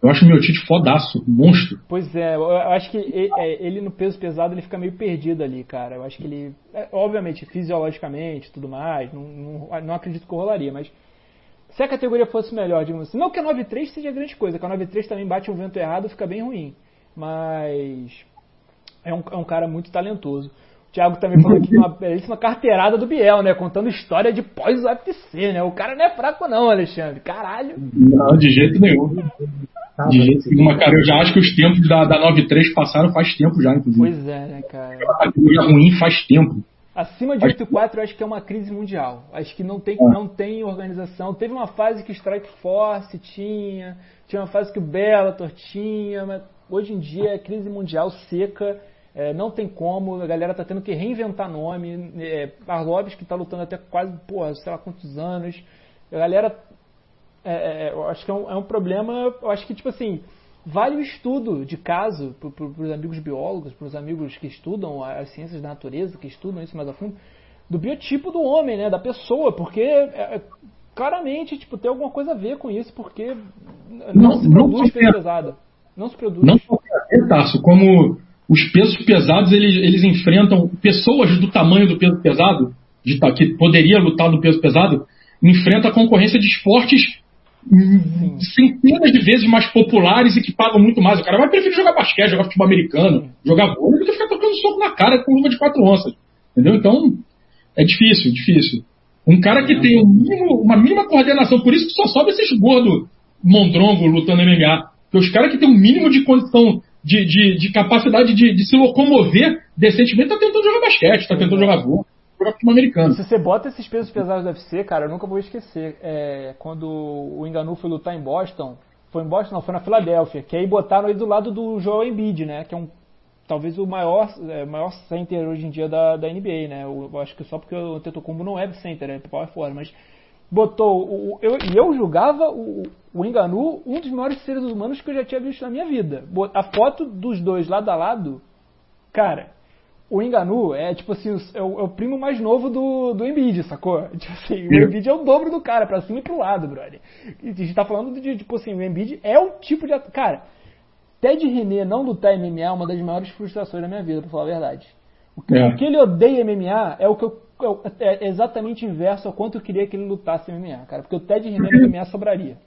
Eu acho o meu Tite fodaço, monstro. Pois é, eu acho que é, ele no peso pesado ele fica meio perdido ali, cara. Eu acho que ele, é, obviamente, fisiologicamente tudo mais, não, não, não acredito que rolaria, mas se a categoria fosse melhor, digamos assim, não que a 9.3 seja grande coisa, que a 9.3 também bate um vento errado fica bem ruim, mas é um, é um cara muito talentoso. O Thiago também falou aqui uma belíssima carteirada do Biel, né? Contando história de pós-UFC, né? O cara não é fraco não, Alexandre. Caralho. Não, de jeito nenhum. De jeito nenhum, cara. Eu já acho que os tempos da, da 9-3 passaram faz tempo já, inclusive. Pois é, né, cara. A categoria ruim faz tempo. Acima de 8-4 eu acho que é uma crise mundial. Acho que não tem, não tem organização. Teve uma fase que o Strike Force tinha, tinha uma fase que o Bellator tinha, mas hoje em dia é crise mundial seca é, não tem como, a galera tá tendo que reinventar nome. É, que tá lutando até quase, porra, sei lá quantos anos. A galera. É, é, é eu acho que é um, é um, problema. Eu acho que, tipo assim, vale o estudo de caso para os amigos biólogos, para os amigos que estudam as ciências da natureza, que estudam isso mais a fundo, do biotipo do homem, né, da pessoa, porque é, claramente tipo, tem alguma coisa a ver com isso, porque não, não se produz peso pesado. Não se produz. Não só Tasso, como os pesos pesados eles, eles enfrentam pessoas do tamanho do peso pesado, de, que poderia lutar no peso pesado, enfrenta a concorrência de esportes Centenas de vezes mais populares e que pagam muito mais. O cara vai preferir jogar basquete, jogar futebol americano, jogar vôlei, do que ficar tocando soco na cara com luva de quatro onças. Entendeu? Então, é difícil, difícil. Um cara que tem um mínimo, uma mínima coordenação, por isso que só sobe esses gordos mondrongo lutando MMA. Porque os caras que têm um mínimo de condição de, de, de capacidade de, de, se locomover decentemente, tá tentando jogar basquete, tá tentando jogar vôlei, americano. Se você bota esses pesos pesados do UFC, cara, eu nunca vou esquecer. É, quando o Enganu foi lutar em Boston, foi em Boston, não, foi na Filadélfia, que aí botaram ele do lado do Joel Embiid, né, que é um talvez o maior, é, maior center hoje em dia da, da NBA, né? Eu, eu acho que só porque o Antetokounmpo não é center, é power forward, mas botou o, eu, e eu julgava o, o Enganu um dos maiores seres humanos que eu já tinha visto na minha vida. A foto dos dois lado a lado, cara, o Enganu é tipo assim, é o, é o primo mais novo do, do Embiid, sacou? Tipo assim, o Embiid é o dobro do cara, pra cima e pro lado, brother. E a gente tá falando de, tipo assim, o Embiid é o tipo de. Cara, Ted René não lutar MMA é uma das maiores frustrações da minha vida, pra falar a verdade. O que, é. o que ele odeia MMA é o que eu é exatamente inverso ao quanto eu queria que ele lutasse MMA, cara. Porque o Ted René no MMA sobraria.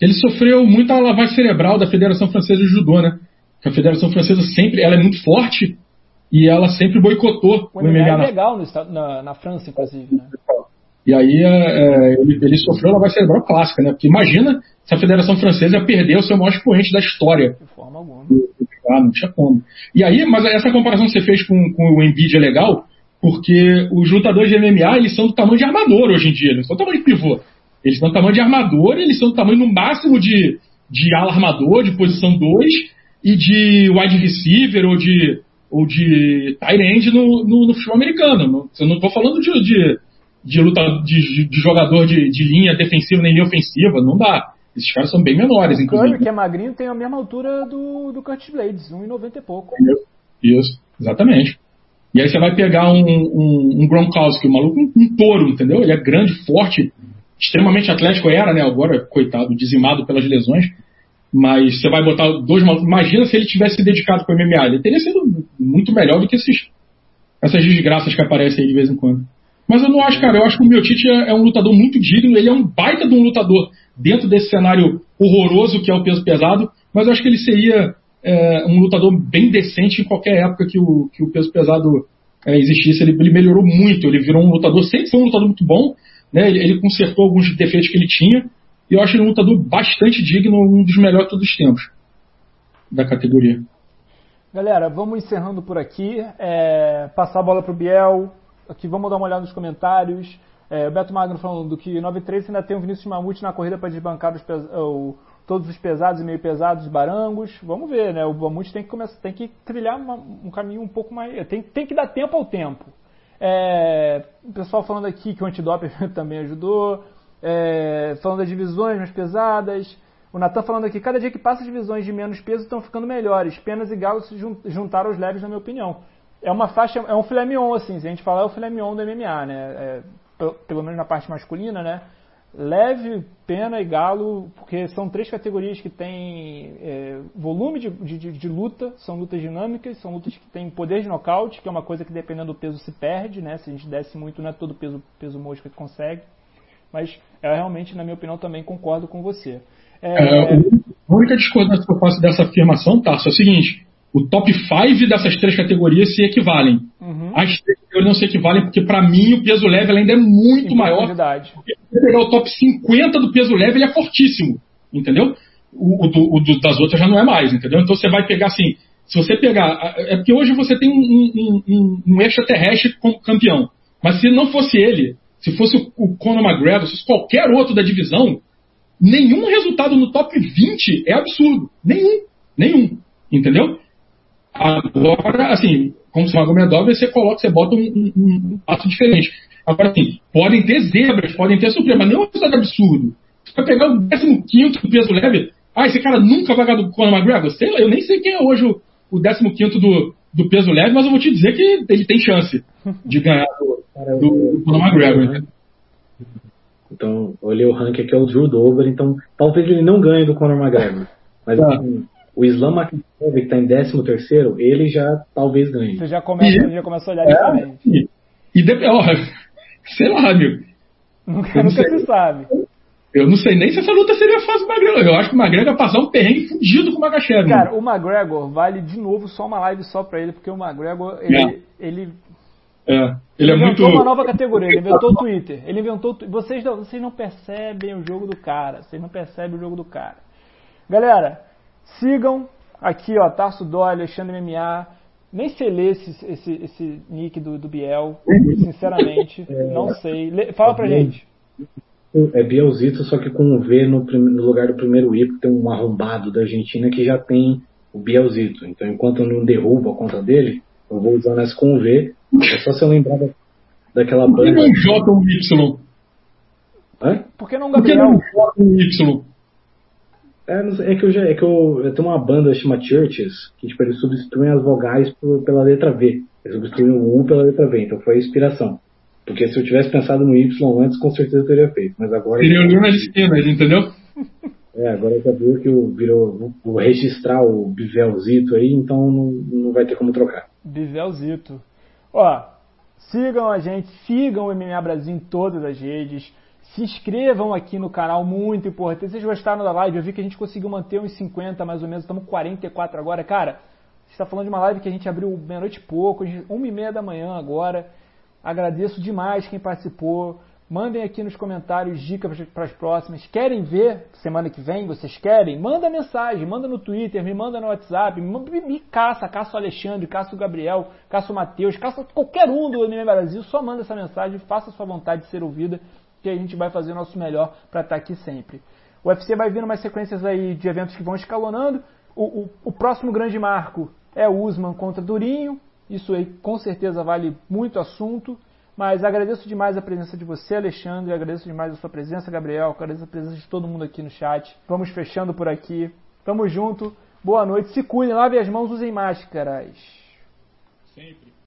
Ele sofreu muita lavagem cerebral da Federação Francesa de Judô, né? A Federação Francesa sempre, ela é muito forte e ela sempre boicotou o, o MMA. é legal no, na, na, França, inclusive, né? E aí é, é, ele, ele, sofreu lavagem cerebral clássica, né? Porque imagina se a Federação Francesa perdeu o seu maior expoente da história. De forma alguma. Ah, não tinha como. E aí, mas essa comparação que você fez com, com o Embiid é legal, porque os lutadores de MMA, eles são do tamanho de armador hoje em dia, eles são do tamanho de pivô. Eles são do tamanho de armador, eles são do tamanho no máximo de, de ala armador, de posição 2, e de wide receiver ou de, ou de end no, no, no futebol americano. Eu não estou falando de, de, de, luta, de, de jogador de, de linha defensiva nem linha ofensiva, não dá. Esses caras são bem menores, o inclusive. Curry, que é magrinho, tem a mesma altura do, do Curtis Blades, 1,90 e pouco. Isso, exatamente. E aí você vai pegar um, um, um Gronkowski, um maluco, um, um, touro, entendeu? Ele é grande, forte, extremamente atlético era, né? Agora, coitado, dizimado pelas lesões. Mas você vai botar dois malucos. Imagina se ele tivesse se dedicado para o MMA. Ele teria sido muito melhor do que esses, essas desgraças que aparecem aí de vez em quando. Mas eu não acho, cara. Eu acho que o Miotite é, é um lutador muito digno. Ele é um baita de um lutador dentro desse cenário horroroso que é o peso pesado. Mas eu acho que ele seria é, um lutador bem decente em qualquer época que o, que o peso pesado é, existisse. Ele, ele, melhorou muito, ele virou um lutador, sempre foi um lutador muito bom, né? ele, ele consertou alguns defeitos que ele tinha, e eu acho ele um lutador bastante digno, um dos melhores de todos os tempos da categoria. Galera, vamos encerrando por aqui. É, passar a bola para o Biel. Aqui vamos dar uma olhada nos comentários. É, o Beto Magno falando que 9-3 ainda tem o Vinícius Mamute na corrida para desbancar os, o, todos os pesados e meio pesados barangos. Vamos ver, né? O Mamute tem que começar, tem que trilhar uma, um caminho um pouco mais. Tem, tem que dar tempo ao tempo. É, o pessoal falando aqui que o antidoping também ajudou. É, falando das divisões mais pesadas. O Natan falando aqui, cada dia que passa as divisões de menos peso estão ficando melhores. Penas e galos se juntaram aos leves, na minha opinião. É uma faixa, é um filé mignon, assim, se a gente falar é o filé mignon do MMA, né? É, pelo, menos na parte masculina, né? leve, pena e galo, porque são três categorias que têm é, volume de, de, de, luta, são lutas dinâmicas, são lutas que têm poder de nocaute, que é uma coisa que dependendo do peso se perde, né? Se a gente desce muito, não é todo peso, peso mosca que consegue. Mas eu realmente, na minha opinião, também concordo com você. É... É, a única discordância que eu faço dessa afirmação, Tarso, é o seguinte: o top 5 dessas três categorias se equivalem. Uhum. As três categorias não se equivalem, porque para mim o peso leve ainda é muito maior. Verdade. Se pegar o top 50 do peso leve, ele é fortíssimo. Entendeu? O, o, o das outras já não é mais, entendeu? Então você vai pegar assim. Se você pegar. É porque hoje você tem um, um, um, um extraterrestre como campeão. Mas se não fosse ele, se fosse o Conor McGregor, se fosse qualquer outro da divisão, nenhum resultado no top 20 é absurdo. Nenhum. Nenhum. Entendeu? Agora, assim, como se uma Gomedov, você coloca, você bota um, um, um passo diferente. Agora, assim, podem ter zebras, podem ter surpresa, mas não é um resultado absurdo. Você vai pegar o 15 do peso leve, ah, esse cara nunca vai ganhar do Conor McGregor? Sei lá, eu nem sei quem é hoje o, o 15 do, do peso leve, mas eu vou te dizer que ele tem chance de ganhar do, do, do Conor McGregor. Né? Então, olhei o ranking aqui, é o Drew Dover, então talvez ele não ganhe do Conor McGregor. Mas ah. assim, o Islam Makhachev, que está em 13 terceiro, ele já talvez ganhe. Você já, começa, e, já começou a olhar é, diferente. E, e de, ó, sei lá, meu. Nunca, nunca se sabe. Eu não sei nem se essa luta seria fácil do McGregor. Eu acho que o McGregor ia passar um perrengue fudido com o Makachev. Cara, o McGregor vale de novo só uma live só pra ele, porque o McGregor, ele, é. ele é, ele, ele é inventou muito... uma nova categoria, ele inventou o Twitter. Ele inventou. Vocês não, vocês não percebem o jogo do cara. Vocês não percebem o jogo do cara. Galera, sigam aqui, ó, Tarso Dói, Alexandre MMA. Nem sei ler esse, esse, esse nick do, do Biel, sinceramente. É, não sei. Fala pra gente. É Bielzito, só que com um V no, no lugar do primeiro I, porque tem um arrombado da Argentina que já tem o Bielzito. Então, enquanto eu não derrubo a conta dele, eu vou usando essa com V. É só se eu lembrar da, daquela banda. Por que não J um Y? Hã? Por que não Gabriel? Por que não J um Y? É, é, que eu já, é que eu, eu tenho uma banda chamada Churches, que tipo, eles substituem as vogais por, pela letra V. Eles substituem o U pela letra V, então foi a inspiração. Porque se eu tivesse pensado no Y antes, com certeza eu teria feito. Mas agora. Seria o nas esquinas, entendeu? É, agora já viu que eu virou, vou registrar o Bivelzito aí, então não, não vai ter como trocar. Bivelzito. Ó, sigam a gente, sigam o MMA Brasil em todas as redes. Se inscrevam aqui no canal, muito importante. Vocês gostaram da live? Eu vi que a gente conseguiu manter uns 50 mais ou menos, estamos 44 agora. Cara, você está falando de uma live que a gente abriu meia-noite e pouco, uma e meia da manhã agora. Agradeço demais quem participou. Mandem aqui nos comentários dicas para as próximas. Querem ver semana que vem? Vocês querem? Manda mensagem, manda no Twitter, me manda no WhatsApp, me, me caça, caça o Alexandre, caça o Gabriel, caça o Matheus, caça qualquer um do MMA Brasil. Só manda essa mensagem, faça a sua vontade de ser ouvida, que a gente vai fazer o nosso melhor para estar tá aqui sempre. O UFC vai vindo mais sequências aí de eventos que vão escalonando. O, o, o próximo grande marco é o Usman contra Durinho. Isso aí com certeza vale muito assunto. Mas agradeço demais a presença de você, Alexandre, agradeço demais a sua presença, Gabriel, agradeço a presença de todo mundo aqui no chat. Vamos fechando por aqui. Tamo junto. Boa noite. Se cuidem, lavem as mãos, usem máscaras. Sempre.